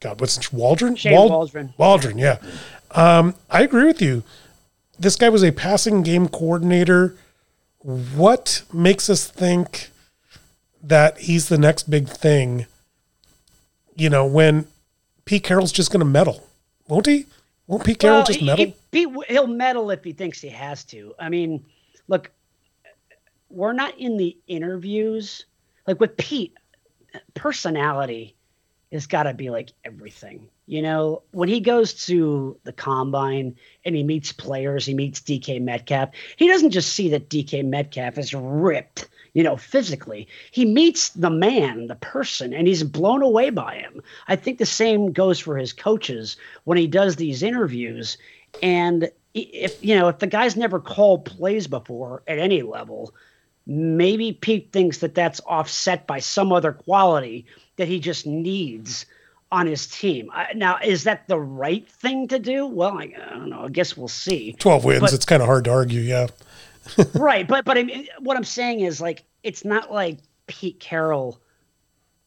God, what's it, Waldron? Shane Wald- Waldron. Waldron, yeah. Um, I agree with you. This guy was a passing game coordinator. What makes us think that he's the next big thing? You know, when Pete Carroll's just going to meddle won't he? Won't Pete Carroll well, just meddle? He, he'll meddle if he thinks he has to. I mean, look, we're not in the interviews. Like with Pete, personality has got to be like everything. You know, when he goes to the combine and he meets players, he meets DK Metcalf. He doesn't just see that DK Metcalf is ripped you know, physically. He meets the man, the person, and he's blown away by him. I think the same goes for his coaches when he does these interviews. And if you know, if the guy's never called plays before at any level, maybe Pete thinks that that's offset by some other quality that he just needs on his team. Now, is that the right thing to do? Well, I, I don't know. I guess we'll see. Twelve wins. But, it's kind of hard to argue. Yeah. <laughs> right, but but I mean, what I'm saying is like it's not like Pete Carroll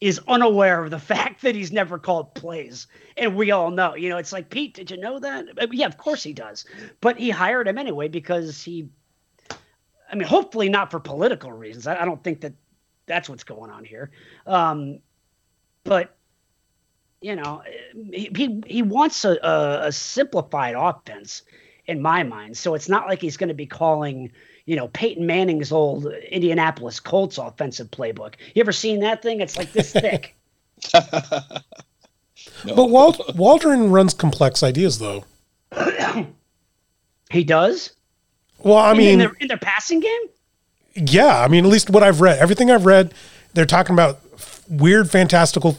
is unaware of the <laughs> fact that he's never called plays, and we all know. You know, it's like Pete. Did you know that? I mean, yeah, of course he does. But he hired him anyway because he. I mean, hopefully not for political reasons. I, I don't think that that's what's going on here. Um, but you know, he he wants a, a, a simplified offense in my mind. So it's not like he's going to be calling, you know, Peyton Manning's old Indianapolis Colts offensive playbook. You ever seen that thing? It's like this thick. no. <laughs> <laughs> But Walt, Waldron runs complex ideas, though. he does. Well, I mean, in their, in their passing game. Yeah, I mean, at least what I've read, everything I've read, they're talking about weird, fantastical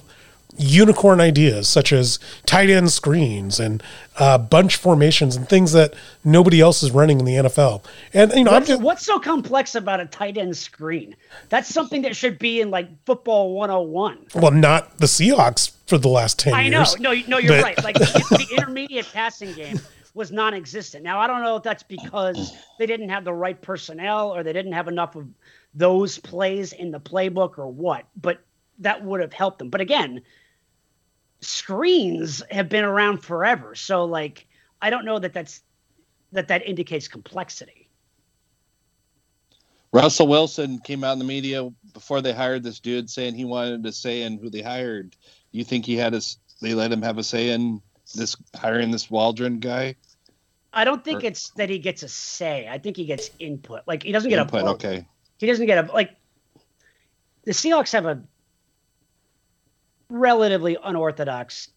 unicorn ideas such as tight end screens and uh, bunch formations and things that nobody else is running in the NFL. And you know, what's, just, what's so complex about a tight end screen? That's something that should be in like football 101. Well, not the Seahawks for the last 10 I years. I know. No, no, you're but... right. Like the intermediate passing game was non-existent. Now, I don't know if that's because they didn't have the right personnel or they didn't have enough of those plays in the playbook or what, but that would have helped them. But again, screens have been around forever. So like I don't know that that's that that indicates complexity. Russell Wilson came out in the media before they hired this dude saying he wanted to say in who they hired. You think he had a they let him have a say in this hiring this Waldron guy? I don't think or, it's that he gets a say. I think he gets input. Like he doesn't get input, a vote. Okay. He doesn't get a like the Seahawks have a relatively unorthodox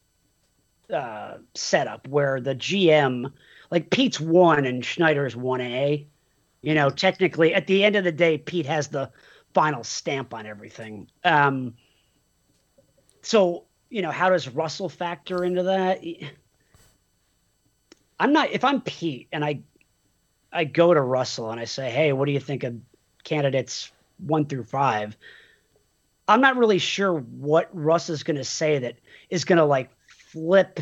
uh, setup where the GM, like Pete's one and Schneider's one A. You know, technically, at the end of the day, Pete has the final stamp on everything. Um, so, you know, how does Russell factor into that? I'm not. If I'm Pete and I, I go to Russell and I say, "Hey, what do you think of candidates one through five? I'm not really sure what Russ is going to say that is going to like flip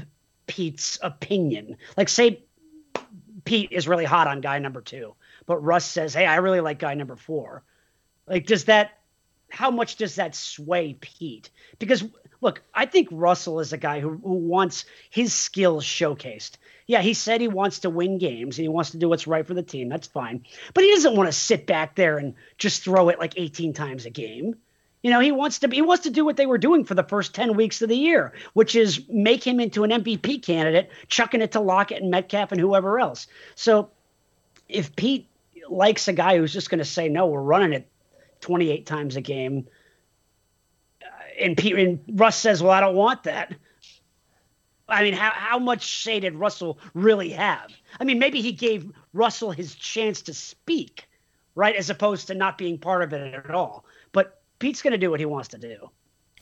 Pete's opinion. Like, say Pete is really hot on guy number two, but Russ says, Hey, I really like guy number four. Like, does that, how much does that sway Pete? Because look, I think Russell is a guy who, who wants his skills showcased. Yeah, he said he wants to win games and he wants to do what's right for the team. That's fine. But he doesn't want to sit back there and just throw it like 18 times a game. You know, he wants to be, he wants to do what they were doing for the first 10 weeks of the year, which is make him into an MVP candidate, chucking it to Lockett and Metcalf and whoever else. So if Pete likes a guy who's just going to say, no, we're running it 28 times a game, uh, and Pete and Russ says, well, I don't want that. I mean, how, how much say did Russell really have? I mean, maybe he gave Russell his chance to speak, right, as opposed to not being part of it at all. Pete's going to do what he wants to do.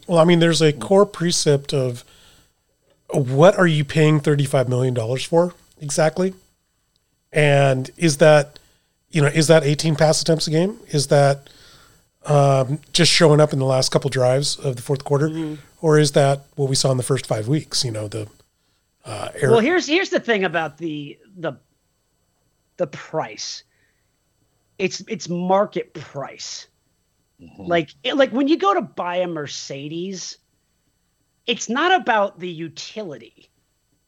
Well, I mean, there's a core precept of what are you paying $35 million for exactly? And is that, you know, is that 18 pass attempts a game? Is that um, just showing up in the last couple drives of the fourth quarter? Mm-hmm. Or is that what we saw in the first five weeks? You know, the, uh, well, here's, here's the thing about the, the, the price. It's, it's market price Mm-hmm. Like like when you go to buy a Mercedes, it's not about the utility,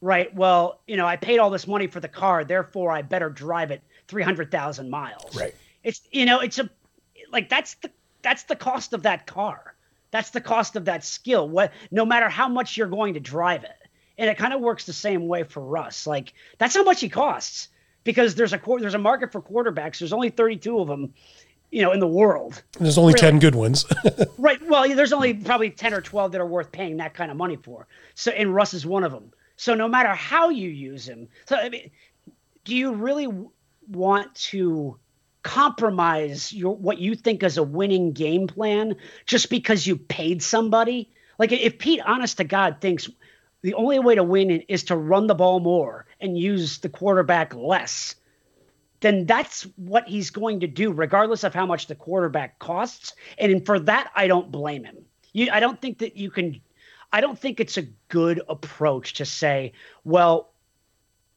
right? Well, you know, I paid all this money for the car, therefore I better drive it 300,000 miles. Right. It's you know, it's a like that's the that's the cost of that car. That's the cost of that skill. What no matter how much you're going to drive it. And it kind of works the same way for Russ. Like that's how much he costs because there's a there's a market for quarterbacks. There's only 32 of them, you know, in the world. There's only really. 10 good ones. <laughs> right. Well, there's only probably 10 or 12 that are worth paying that kind of money for. So, and Russ is one of them. So, no matter how you use him, so I mean, do you really want to compromise your what you think is a winning game plan just because you paid somebody. Like if Pete, honest to God, thinks the only way to win is to run the ball more and use the quarterback less, then that's what he's going to do, regardless of how much the quarterback costs. And for that, I don't blame him. You, I don't think that you can. I don't think it's a good approach to say, well,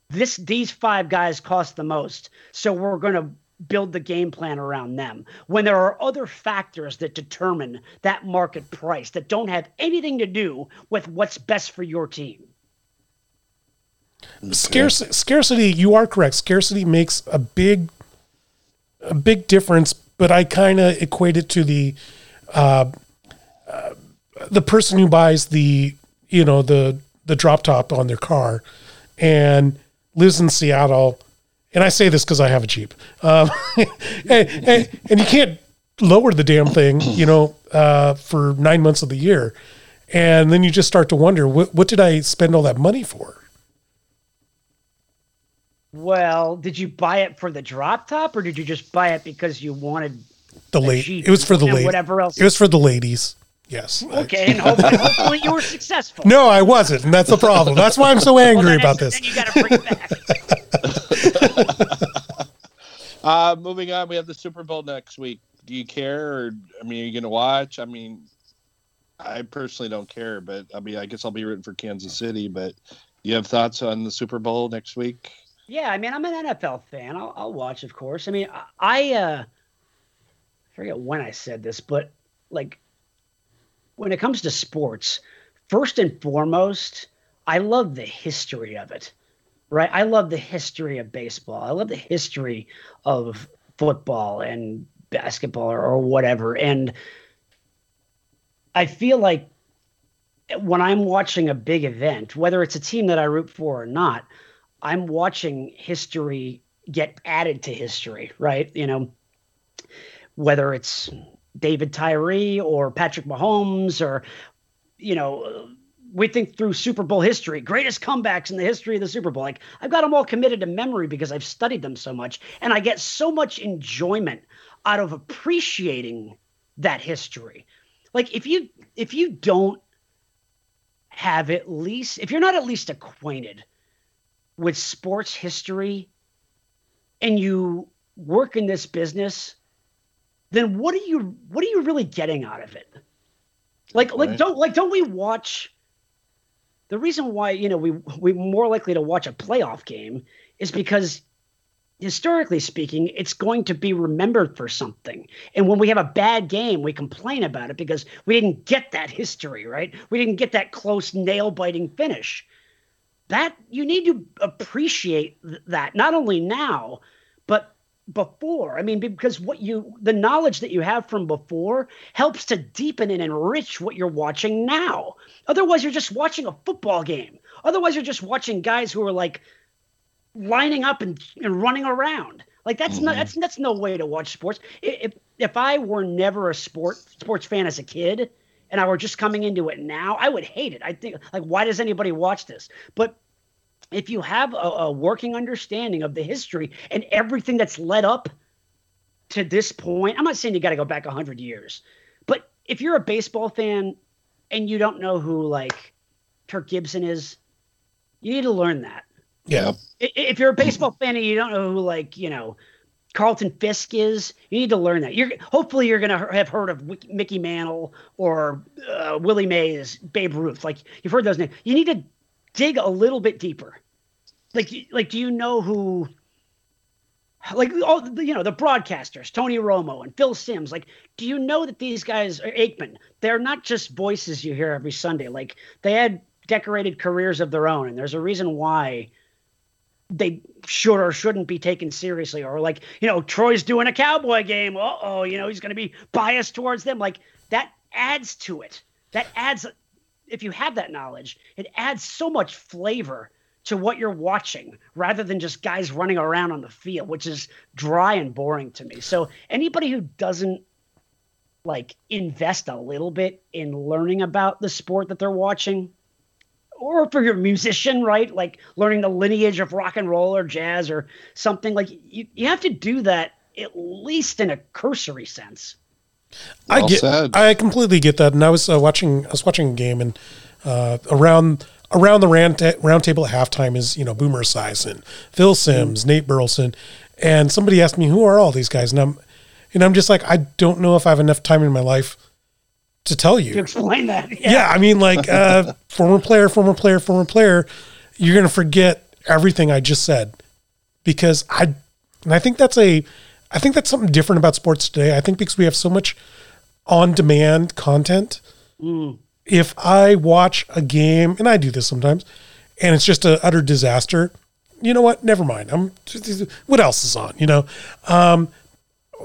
this these five guys cost the most, so we're going to build the game plan around them when there are other factors that determine that market price that don't have anything to do with what's best for your team. Scarcity, scarcity, you are correct. Scarcity makes a big, a big difference, but I kind of equate it to the, uh, uh, the person who buys the, you know, the the drop top on their car, and lives in Seattle and I say this because I have a Jeep, um, <laughs> and, and, and, you can't lower the damn thing, you know, uh, for nine months of the year, and then you just start to wonder what what did I spend all that money for? Well, did you buy it for the drop top, or did you just buy it because you wanted the lady? It was for the lady. Whatever else. It was for the ladies. Yes. Okay, and hopefully, hopefully, you were successful. No, I wasn't, and that's the problem. That's why I'm so angry well, about this. Then you got to bring it back. <laughs> uh, moving on, we have the Super Bowl next week. Do you care, or I mean, are you going to watch? I mean, I personally don't care, but I mean, I guess I'll be rooting for Kansas City. But you have thoughts on the Super Bowl next week? Yeah, I mean, I'm an NFL fan. I'll, I'll watch, of course. I mean, I uh, forget when I said this, but like when it comes to sports, first and foremost, I love the history of it right? I love the history of baseball. I love the history of football and basketball or, or whatever. And I feel like when I'm watching a big event, whether it's a team that I root for or not, I'm watching history get added to history, right? You know, whether it's David Tyree or Patrick Mahomes or, you know, we think through Super Bowl history, greatest comebacks in the history of the Super Bowl. Like I've got them all committed to memory because I've studied them so much, and I get so much enjoyment out of appreciating that history. Like if you if you don't have at least if you're not at least acquainted with sports history and you work in this business, then what are you what are you really getting out of it? Like right. like don't like don't we watch the reason why you know we we're more likely to watch a playoff game is because historically speaking it's going to be remembered for something and when we have a bad game we complain about it because we didn't get that history right we didn't get that close nail biting finish that you need to appreciate that not only now but before. I mean, because what you, the knowledge that you have from before helps to deepen and enrich what you're watching now. Otherwise, you're just watching a football game. Otherwise, you're just watching guys who are like lining up and, and running around. Like that's mm-hmm. not that's that's no way to watch sports. If if I were never a sport sports fan as a kid and I were just coming into it now, I would hate it. I think like why does anybody watch this? But if you have a, a working understanding of the history and everything that's led up to this point, I'm not saying you got to go back 100 years, but if you're a baseball fan and you don't know who like Kirk Gibson is, you need to learn that. Yeah. If you're a baseball fan and you don't know who like, you know, Carlton Fisk is, you need to learn that. You're hopefully you're to have heard of Mickey Mantle or uh, Willie Mays, Babe Ruth. Like you've heard those names. You need to dig a little bit deeper. Like, like, do you know who? Like all you know, the broadcasters, Tony Romo and Phil Simms. Like, do you know that these guys are Aikman? They're not just voices you hear every Sunday. Like, they had decorated careers of their own, and there's a reason why they should or shouldn't be taken seriously. Or like, you know, Troy's doing a cowboy game. Oh, you know, he's going to be biased towards them. Like that adds to it. That adds if you have that knowledge, it adds so much flavor to what you're watching rather than just guys running around on the field, which is dry and boring to me. So anybody who doesn't like invest a little bit in learning about the sport that they're watching, or for your musician, right? Like learning the lineage of rock and roll or jazz or something like you, you have to do that at least in a cursory sense. I get, said. I completely get that. And I was uh, watching, I was watching a game, and uh, around around the round, round table at halftime is you know Boomer Esiason, Phil Simms, mm. Nate Burleson, and somebody asked me who are all these guys, and I'm and I'm just like I don't know if I have enough time in my life to tell you to explain that. <laughs> Yeah, yeah I mean like uh, <laughs> former player, former player, former player. You're gonna forget everything I just said because I and I think that's a I think that's something different about sports today. I think because we have so much on demand content. Mm. If I watch a game, and I do this sometimes, and it's just an utter disaster, you know what? Never mind. I'm what else is on? You know, um,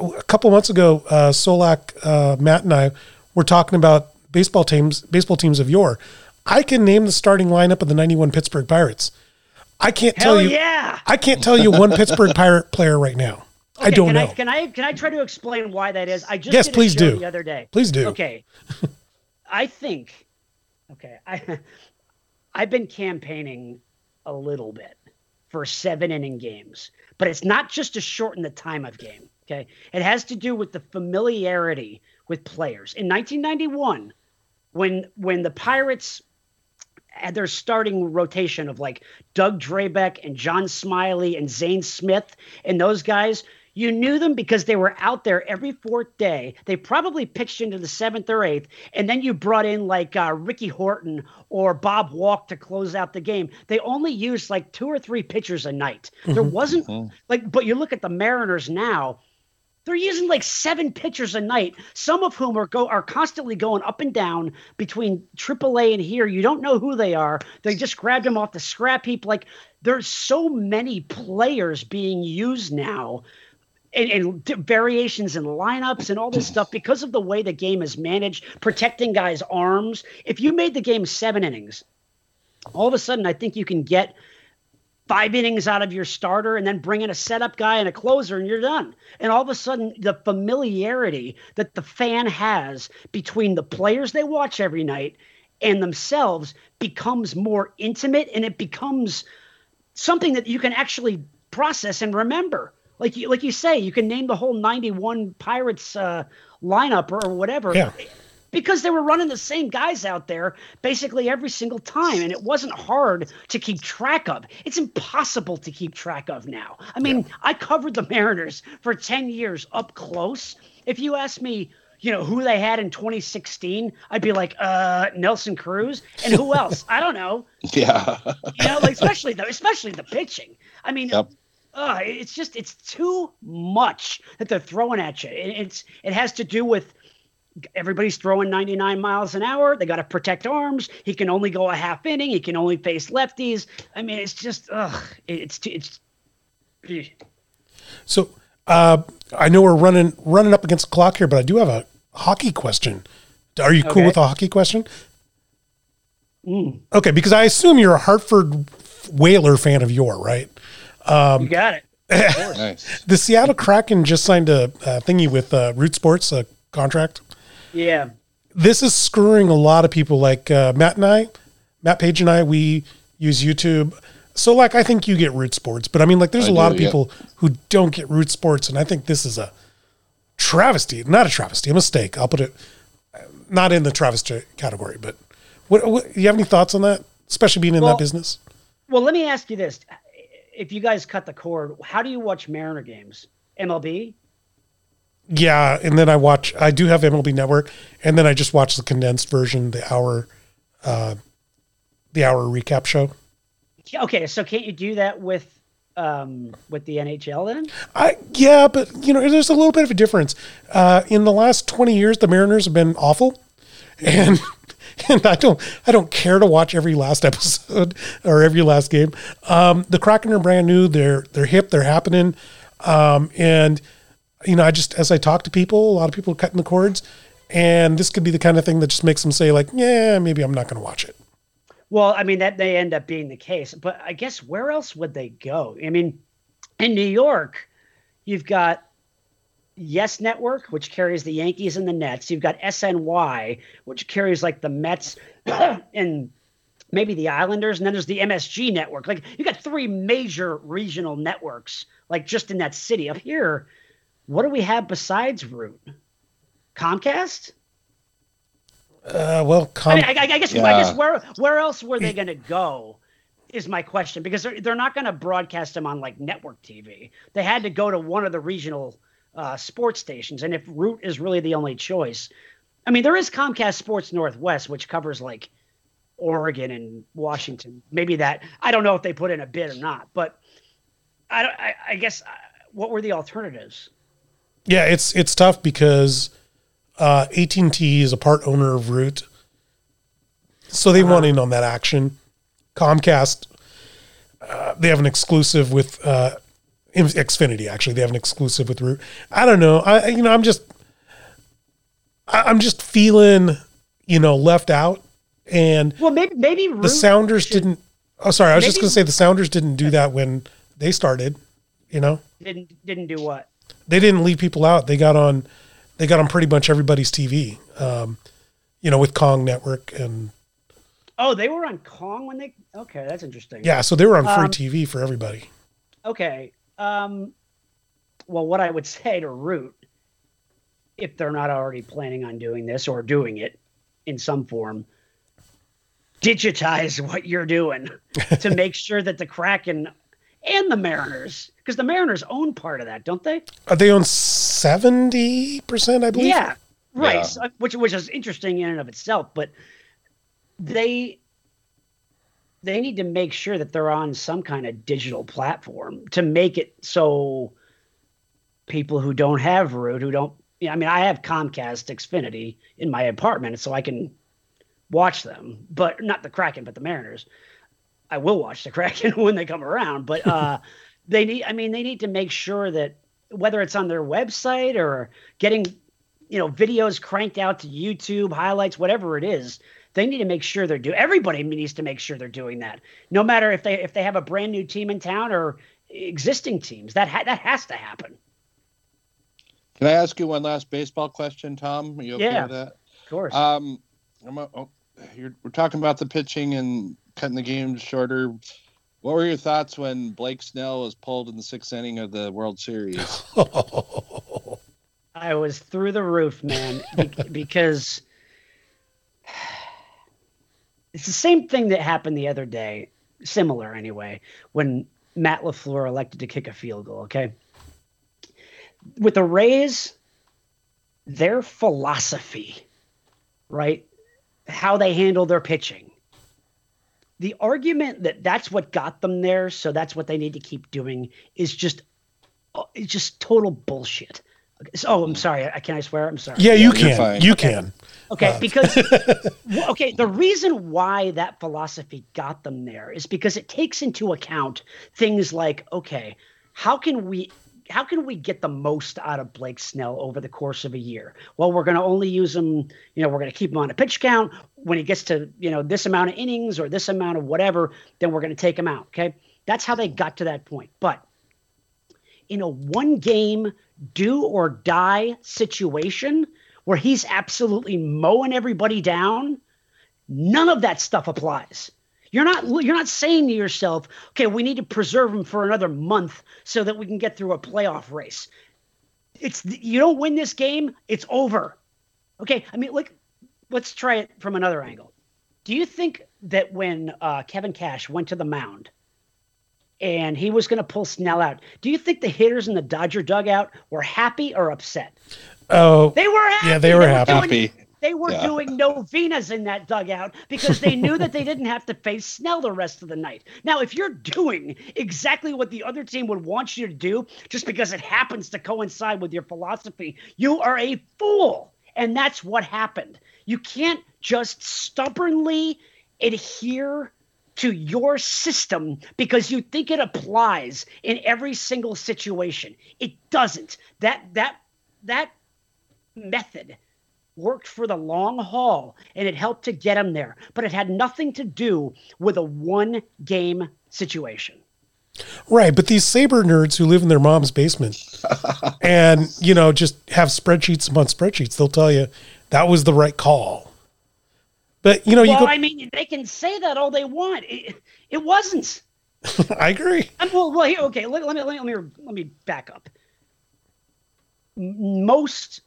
a couple months ago, uh, Solack, uh, Matt, and I were talking about baseball teams, baseball teams of yore. I can name the starting lineup of the '91 Pittsburgh Pirates. I can't Hell tell you. Yeah. I can't tell you one <laughs> Pittsburgh Pirate player right now. Okay, I don't can know. I, can I can I try to explain why that is? I just yes, please do. The other day, please do. Okay, <laughs> I think. Okay, I <laughs> I've been campaigning a little bit for seven inning games, but it's not just to shorten the time of game. Okay, it has to do with the familiarity with players. In 1991, when when the Pirates had their starting rotation of like Doug Drabek and John Smiley and Zane Smith and those guys, you knew them because they were out there every fourth day. They probably pitched into the seventh or eighth, and then you brought in like uh, Ricky Horton or Bob Walk to close out the game. They only used like two or three pitchers a night. There mm-hmm. wasn't mm-hmm. like, but you look at the Mariners now. They're using like seven pitchers a night, some of whom are go are constantly going up and down between AAA and here. You don't know who they are. They just grabbed them off the scrap heap. Like there's so many players being used now and, and, variations in lineups and all this stuff because of the way the game is managed, protecting guys' arms. If you made the game seven innings, all of a sudden I think you can get five innings out of your starter and then bring in a setup guy and a closer and you're done. And all of a sudden the familiarity that the fan has between the players they watch every night and themselves becomes more intimate and it becomes something that you can actually process and remember like you like you say, you can name the whole '91 Pirates uh, lineup or, whatever. Yeah. Because they were running the same guys out there basically every single time, and it wasn't hard to keep track of. It's impossible to keep track of now. I mean, yeah. I covered the Mariners for 10 years up close. If you ask me, you know, who they had in 2016, I'd be like, uh, Nelson Cruz, and who else? I don't know. <laughs> Yeah. you know, like especially the especially the pitching. I mean, yep uh, it's just it's too much that they're throwing at you. It, it's it has to do with everybody's throwing 99 miles an hour. They got to protect arms. He can only go a half inning. He can only face lefties. I mean, it's just ugh, it's too it's. So uh, I know we're running running up against the clock here, but I do have a hockey question. Are you cool okay. with a hockey question? Mm. Okay, because I assume you're a Hartford Whaler fan of yore, right? Um, you got it. <laughs> nice. The Seattle Kraken just signed a, a thingy with uh, Root Sports, a contract. Yeah. This is screwing a lot of people. Like uh, Matt and I, Matt Page and I, we use YouTube. So, like, I think you get Root Sports, but I mean, like, there's I a lot of people yeah. who don't get Root Sports, and I think this is a travesty. Not a travesty, a mistake. I'll put it not in the travesty category, but what, what you have any thoughts on that, especially being in well, that business? Well, let me ask you this: if you guys cut the cord, how do you watch Mariner games? MLB? Yeah, and then I watch. I do have MLB Network, and then I just watch the condensed version, the hour, uh, the hour recap show. Okay, so can't you do that with um, with the NHL then? I yeah, but you know, there's a little bit of a difference. Uh, in the last twenty years, the Mariners have been awful, <laughs> and and I don't I don't care to watch every last episode <laughs> or every last game. Um, the Kraken are brand new. They're they're hip. They're happening. Um, and you know, I just as I talk to people, a lot of people are cutting the cords, and this could be the kind of thing that just makes them say like, yeah, maybe I'm not going to watch it. Well, I mean that may end up being the case, but I guess where else would they go? I mean, in New York, you've got Yes Network, which carries the Yankees and the Nets. You've got SNY, which carries like the Mets <clears throat> and maybe the Islanders, and then there's the MSG network. Like you got three major regional networks, like just in that city. Up here, what do we have besides Root? Comcast? Uh, well, com- I, mean, I, I guess I guess where where else were they going to go? Is my question because they're they're not going to broadcast them on like network TV. They had to go to one of the regional uh, sports stations, and if Root is really the only choice, I mean there is Comcast Sports Northwest, which covers like Oregon and Washington. Maybe that I don't know if they put in a bid or not, but I I, I guess uh, what were the alternatives? Yeah, it's it's tough because uh, AT&T is a part owner of Root, so they uh-huh. want in on that action. Comcast, uh, they have an exclusive with uh, Xfinity. Actually, they have an exclusive with Root. I don't know. I you know I'm just I'm just feeling you know left out, and well maybe maybe Root the Sounders should, didn't. Oh, sorry. I was maybe, just going to say the Sounders didn't do that when they started. You know, didn't didn't do what? They didn't leave people out. They got on they got on pretty much everybody's TV. Um, you know, with Kong Network and. Oh, they were on Kong when they. Okay, that's interesting. Yeah, so they were on free um, TV for everybody. Okay. Um, well, what I would say to Root, if they're not already planning on doing this or doing it in some form, digitize <laughs> what you're doing to <laughs> make sure that the Kraken and the Mariners, because the Mariners own part of that, don't they? Are they own seventy percent? I believe. Yeah, right. Yeah. So, which which is interesting in and of itself, but they they need to make sure that they're on some kind of digital platform to make it so people who don't have Root, who don't, you know, I mean, I have Comcast Xfinity in my apartment, so I can watch them, but not the Kraken, but the Mariners. I will watch the <laughs> Kraken when they come around, but uh, they need. I mean, they need to make sure that whether it's on their website or getting, you know, videos cranked out to YouTube, highlights, whatever it is, they need to make sure they're doing. Everybody needs to make sure they're doing that. No matter if they if they have a brand new team in town or existing teams, that ha- that has to happen. Can I ask you one last baseball question, Tom? Are you okay yeah, with that? Of course. Um, a, oh, we're talking about the pitching and cutting the games shorter. What were your thoughts when Blake Snell was pulled in the sixth inning of the World Series? <laughs> I was through the roof, man, <laughs> because it's the same thing that happened the other day, similar anyway, when Matt LaFleur elected to kick a field goal. Okay. With the Rays, their philosophy, right? How they handle their pitching, the argument that that's what got them there, so that's what they need to keep doing, is just uh, it's just total bullshit. So, oh, I'm sorry. I can I swear? I'm sorry. Yeah, you can. You okay. can. Okay, uh. because <laughs> okay, the reason why that philosophy got them there is because it takes into account things like okay, how can we how can we get the most out of Blake Snell over the course of a year? Well, we're going to only use him, you know, we're going to keep him on a pitch count. When he gets to, you know, this amount of innings or this amount of whatever, then we're going to take him out. Okay. That's how they got to that point. But in a one game do or die situation where he's absolutely mowing everybody down, none of that stuff applies. You're not you're not saying to yourself, okay, we need to preserve him for another month so that we can get through a playoff race. It's you don't win this game, it's over. Okay, I mean, like, let's try it from another angle. Do you think that when uh, Kevin Cash went to the mound and he was going to pull Snell out, do you think the hitters in the Dodger dugout were happy or upset? Oh, they were happy. Yeah, they were, they were happy. They were yeah. doing novenas in that dugout because they knew that they <laughs> didn't have to face Snell the rest of the night. Now, if you're doing exactly what the other team would want you to do just because it happens to coincide with your philosophy, you are a fool. And that's what happened. You can't just stubbornly adhere to your system because you think it applies in every single situation. It doesn't. That that that method worked for the long haul and it helped to get him there, but it had nothing to do with a one game situation. Right, but these saber nerds who live in their mom's basement <laughs> and, you know, just have spreadsheets upon spreadsheets, they'll tell you that was the right call. But, you know, well, you go I mean, they can say that all they want. It, it wasn't. <laughs> I agree. I'm, well, well, here, okay, let, let, me, let, me, let me let me back up most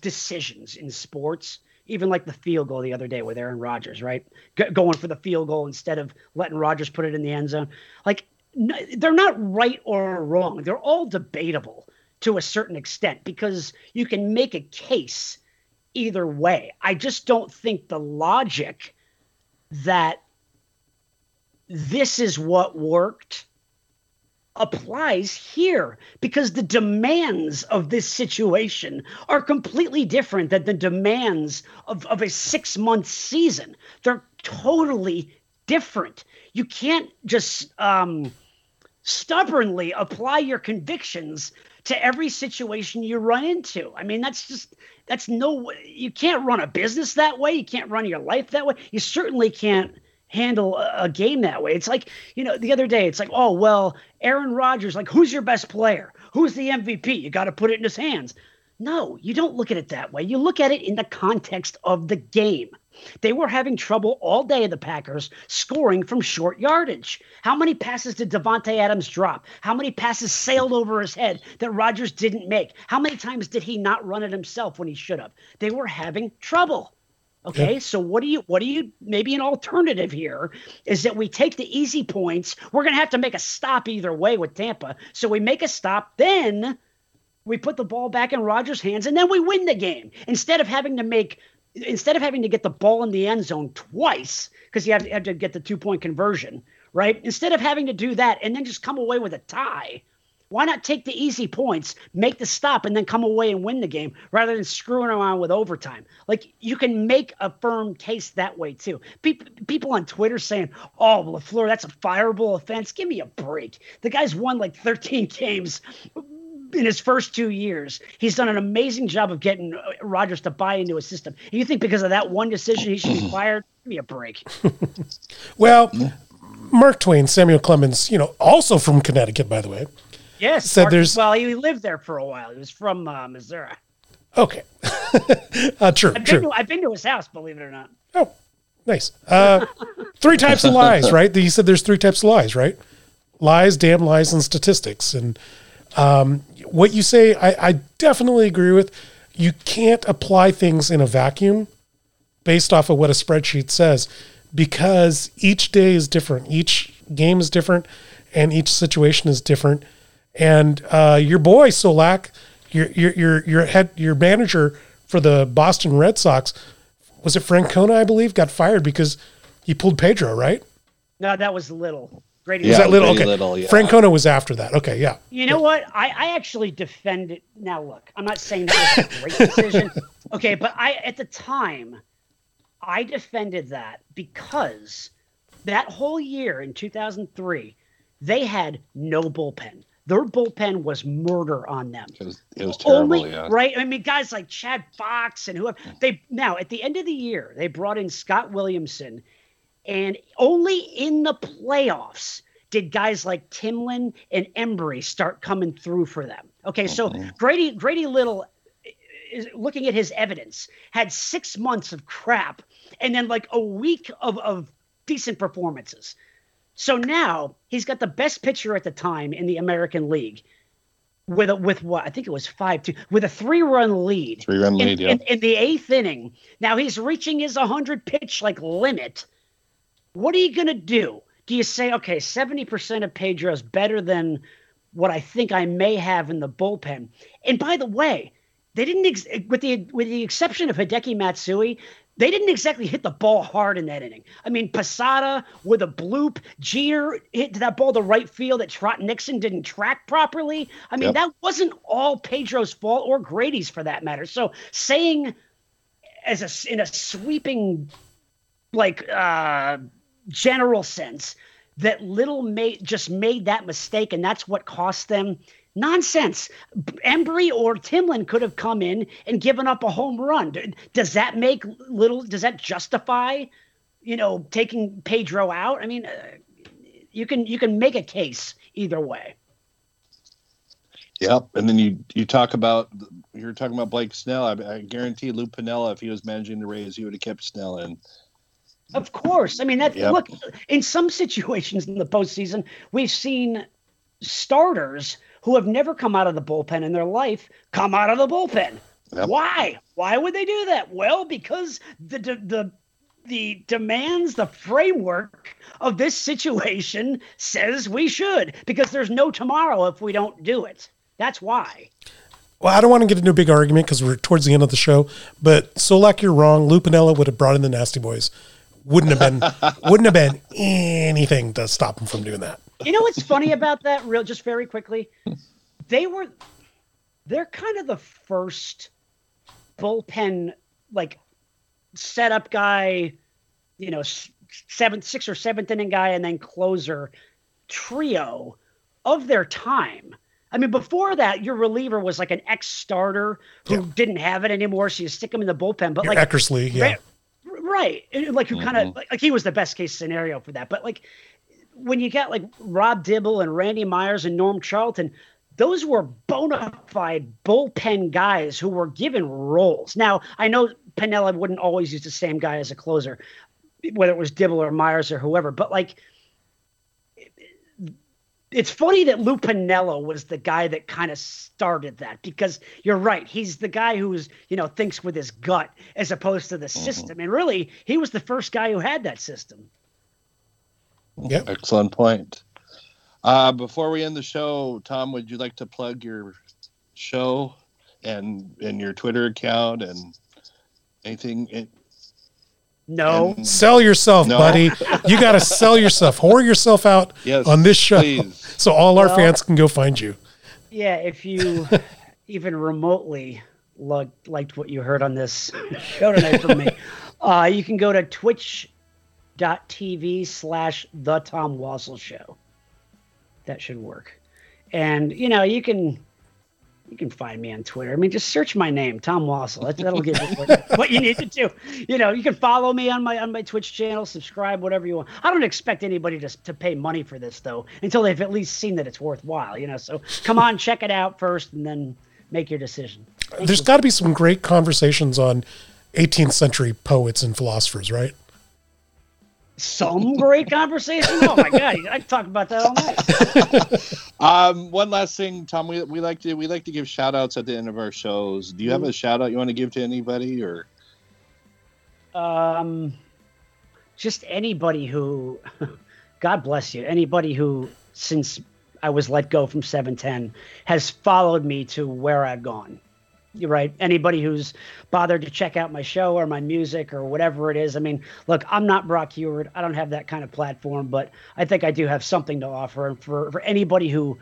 decisions in sports, even like the field goal the other day with Aaron Rodgers, right? G- going for the field goal instead of letting Rodgers put it in the end zone. Like they're not right or wrong. They're all debatable to a certain extent because you can make a case either way. I just don't think the logic that this is what worked applies here because the demands of this situation are completely different than the demands of, of a six month season. They're totally different. You can't just um, stubbornly apply your convictions to every situation you run into. I mean, that's just, that's no, you can't run a business that way. You can't run your life that way. You certainly can't handle a, game that way. It's like, you know, the other day, it's like, oh, well, Aaron Rodgers, like, who's your best player? Who's the MVP? You got to put it in his hands. No, you don't look at it that way. You look at it in the context of the game. They were having trouble all day, the Packers, scoring from short yardage. How many passes did Davante Adams drop? How many passes sailed over his head that Rodgers didn't make? How many times did he not run it himself when he should have? They were having trouble. Okay, so what do you what do you maybe an alternative here is that we take the easy points. We're gonna have to make a stop either way with Tampa. So we make a stop, then we put the ball back in Rodgers' hands, and then we win the game. Instead of having to make instead of having to get the ball in the end zone twice, because you have, to, have to get the two-point conversion, right? Instead of having to do that and then just come away with a tie, why not take the easy points, make the stop, and then come away and win the game rather than screwing around with overtime? Like you can make a firm case that way too. People, people on Twitter saying, "Oh, LaFleur, that's a fireable offense." Give me a break. The guy's won like 13 <laughs> games in his first two years. He's done an amazing job of getting uh, Rodgers to buy into his system. And you think because of that one decision he should be <clears throat> fired? Give me a break. well, Mark Twain, Samuel Clemens, you know, also from Connecticut, by the way Yes. Said Mark, there's well, he lived there for a while. He was from uh, Missouri. Okay. <laughs> uh, true. I've true. Been to, I've been to his house, believe it or not. Oh, nice. Uh, three types of lies, right? He said there's three types of lies, right? Lies, damn lies, and statistics. And um, what you say, I, I definitely agree with. You can't apply things in a vacuum based off of what a spreadsheet says because each day is different, each game is different, and each situation is different and uh, your boy Solack, your your your your head your manager for the Boston Red Sox, was it Francona? I believe got fired because he pulled Pedro, right? No, that was Little. Grady yeah, was that Little? Okay, little, yeah. Francona was after that. Okay, yeah. You know what? I, I actually defended. Now look, I'm not saying that was a great decision. <laughs> okay, but I at the time, I defended that because that whole year in 2003, they had no bullpen. Their bullpen was murder on them. It was, it was terrible, Only, yeah. Right? I mean, guys like Chad Fox and whoever they now at the end of the year they brought in Scott Williamson, and only in the playoffs did guys like Timlin and Embree start coming through for them. Okay, so mm-hmm. Grady Grady Little is looking at his evidence had six months of crap and then like a week of of decent performances. So now he's got the best pitcher at the time in the American League with a, with what I think it was five two with a three run lead. Three run lead, in, yeah. In, in, the eighth inning. Now he's reaching his 100 pitch like limit. What are you gonna do? Do you say okay, 70 percent of Pedro's better than what I think I may have in the bullpen? And by the way, they didn't ex- with the with the exception of Hideki Matsui, they didn't exactly hit the ball hard in that inning. I mean, Posada with a bloop, Jeter hit that ball to right field that Trot Nixon didn't track properly. I mean, yep. that wasn't all Pedro's fault or Grady's for that matter. So saying as a in a sweeping like uh general sense that little made just made that mistake and that's what cost them Nonsense. Embree or Timlin could have come in and given up a home run. Does that make little? Does that justify, you know, taking Pedro out? I mean, uh, you can you can make a case either way. Yep, and then you you talk about you're talking about Blake Snell. I, I guarantee Lou Piniella, if he was managing the Rays, he would have kept Snell in. Of course, I mean that. Yep. Look, in some <laughs> situations in the postseason, we've seen starters who have never come out of the bullpen in their life come out of the bullpen. Yep. Why? Why would they do that? Well, because the the the, the demands, the framework of this situation says we should, because there's no tomorrow if we don't do it. That's why. Well, I don't want to get into a big argument because we're towards the end of the show, but Solack, you're wrong. Lou Piniella would have brought in the Nasty Boys. Wouldn't have been <laughs> wouldn't have been anything to stop him from doing that. You know what's funny about that? Real, just very quickly, they were they're kind of the first bullpen like setup guy, you know, s- seventh, sixth or seventh inning guy, and then closer trio of their time. I mean, before that, your reliever was like an ex starter who Yeah. didn't have it anymore, so you stick him in the bullpen. But Your like Eckersley, yeah. Right, right. Like who kind of like, like he was the best case scenario for that. But like when you got like Rob Dibble and Randy Myers and Norm Charlton, those were bona fide bullpen guys who were given roles. Now I know Piniella wouldn't always use the same guy as a closer, whether it was Dibble or Myers or whoever. But like it's funny that Lou Piniella was the guy that kind of started that because you're right. He's the guy who's, you know, thinks with his gut as opposed to the mm-hmm. system. And really, he was the first guy who had that system. Yep. Excellent point. Uh, before we end the show, Tom, would you like to plug your show and and your Twitter account and anything? It, No. and- Sell yourself, No. buddy. You got to <laughs> sell yourself. Whore yourself out Yes, on this show please. <laughs> so all our Well- fans can go find you. Yeah, if you <laughs> even remotely lo- liked what you heard on this show tonight from me, uh, you can go to twitch.tv slash the Tom Wassell Show. That should work. And, you know, you can you can find me on Twitter. I mean, just search my name, Tom Wassell. That, that'll give you what, <laughs> what you need to do. You know, you can follow me on my on my Twitch channel, subscribe, whatever you want. I don't expect anybody to to pay money for this though, until they've at least seen that it's worthwhile. You know, so come on, check it out first, and then make your decision. There's got to be some great conversations on 18th century poets and philosophers, right? Some great conversation. Oh my god, I talk about that all night. <laughs> Um, one last thing, Tom. We, we like to we like to give shout outs at the end of our shows. Do you have a shout out you want to give to anybody or? um, just anybody who, God bless you, anybody who since I was let go from 710 has followed me to where I've gone. You're right. Anybody who's bothered to check out my show or my music or whatever it is. I mean, look, I'm not Brock Huard. I don't have that kind of platform, but I think I do have something to offer. And for, for anybody who,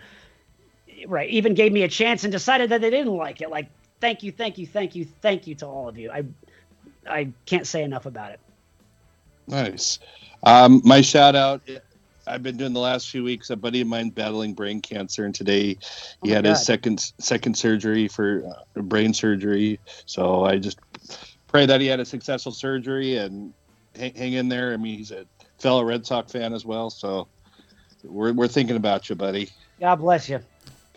right, even gave me a chance and decided that they didn't like it, like, thank you, thank you, thank you, thank you to all of you. I, I can't say enough about it. Nice. Um, my shout out. I've been doing the last few weeks. A buddy of mine battling brain cancer, and today he Oh my had his second second surgery for uh, brain surgery. So I just pray that he had a successful surgery and hang, hang in there. I mean, he's a fellow Red Sox fan as well, so we're we're thinking about you, buddy. God bless you. God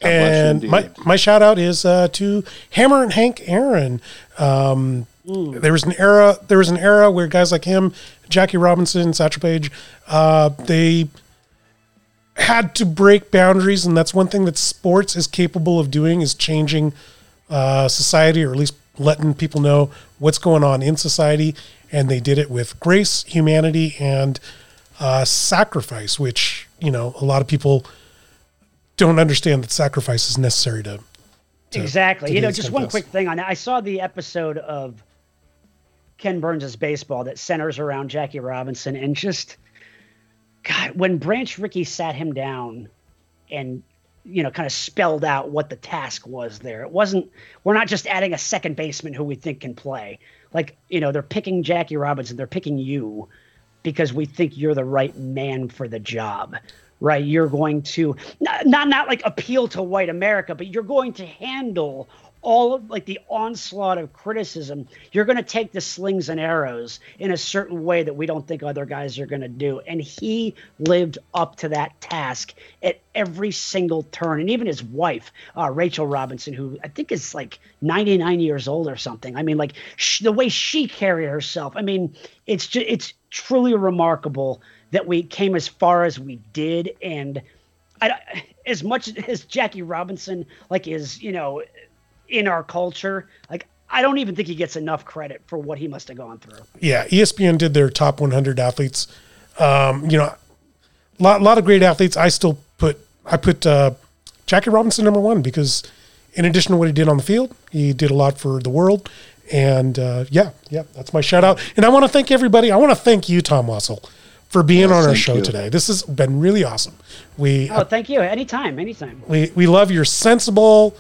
bless you and my, my shout out is uh, to Hammerin' Hank Aaron. Um, there was an era. There was an era where guys like him, Jackie Robinson, Satchel Paige, uh, they had to break boundaries, and that's one thing that sports is capable of doing is changing uh, society, or at least letting people know what's going on in society. And they did it with grace, humanity, and uh, sacrifice, which you know a lot of people don't understand that sacrifice is necessary to. to- exactly. to You know, just one quick thing on that. I saw the episode of Ken Burns' baseball that centers around Jackie Robinson, and just God, when Branch Rickey sat him down and you know kind of spelled out what the task was there. It wasn't we're not just adding a second baseman who we think can play. Like, you know, they're picking Jackie Robinson, they're picking you because we think you're the right man for the job. Right? You're going to not not, not like appeal to white America, but you're going to handle all of like the onslaught of criticism. You're going to take the slings and arrows in a certain way that we don't think other guys are going to do. And he lived up to that task at every single turn. And even his wife, uh, Rachel Robinson, who I think is like 99 years old or something. I mean, like sh- the way she carried herself. I mean, it's just, it's truly remarkable that we came as far as we did. And I, as much as Jackie Robinson like is you know in our culture, like I don't even think he gets enough credit for what he must have gone through. Yeah, ESPN did their top 100 athletes. Um, you know, a lot, lot of great athletes. I still put I put uh, Jackie Robinson number one because in addition to what he did on the field, he did a lot for the world. And uh, yeah, yeah, that's my shout out. And I want to thank everybody. I want to thank you, Tom Wassell, for being Yes, on our show you. today. This has been really awesome. We Oh, thank you. Anytime, anytime. we we love your sensible,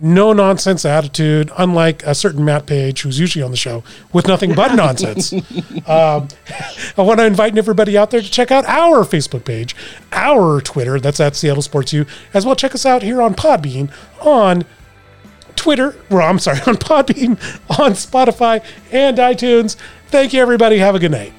no nonsense attitude. Unlike a certain Matt Page, who's usually on the show with nothing but <laughs> nonsense. um, <laughs> I want to invite everybody out there to check out our Facebook page, our Twitter. That's at Seattle Sports U. As well, check us out here on Podbean on Twitter. Well, I'm sorry, <laughs> on Podbean, on Spotify, and iTunes. Thank you, everybody. Have a good night.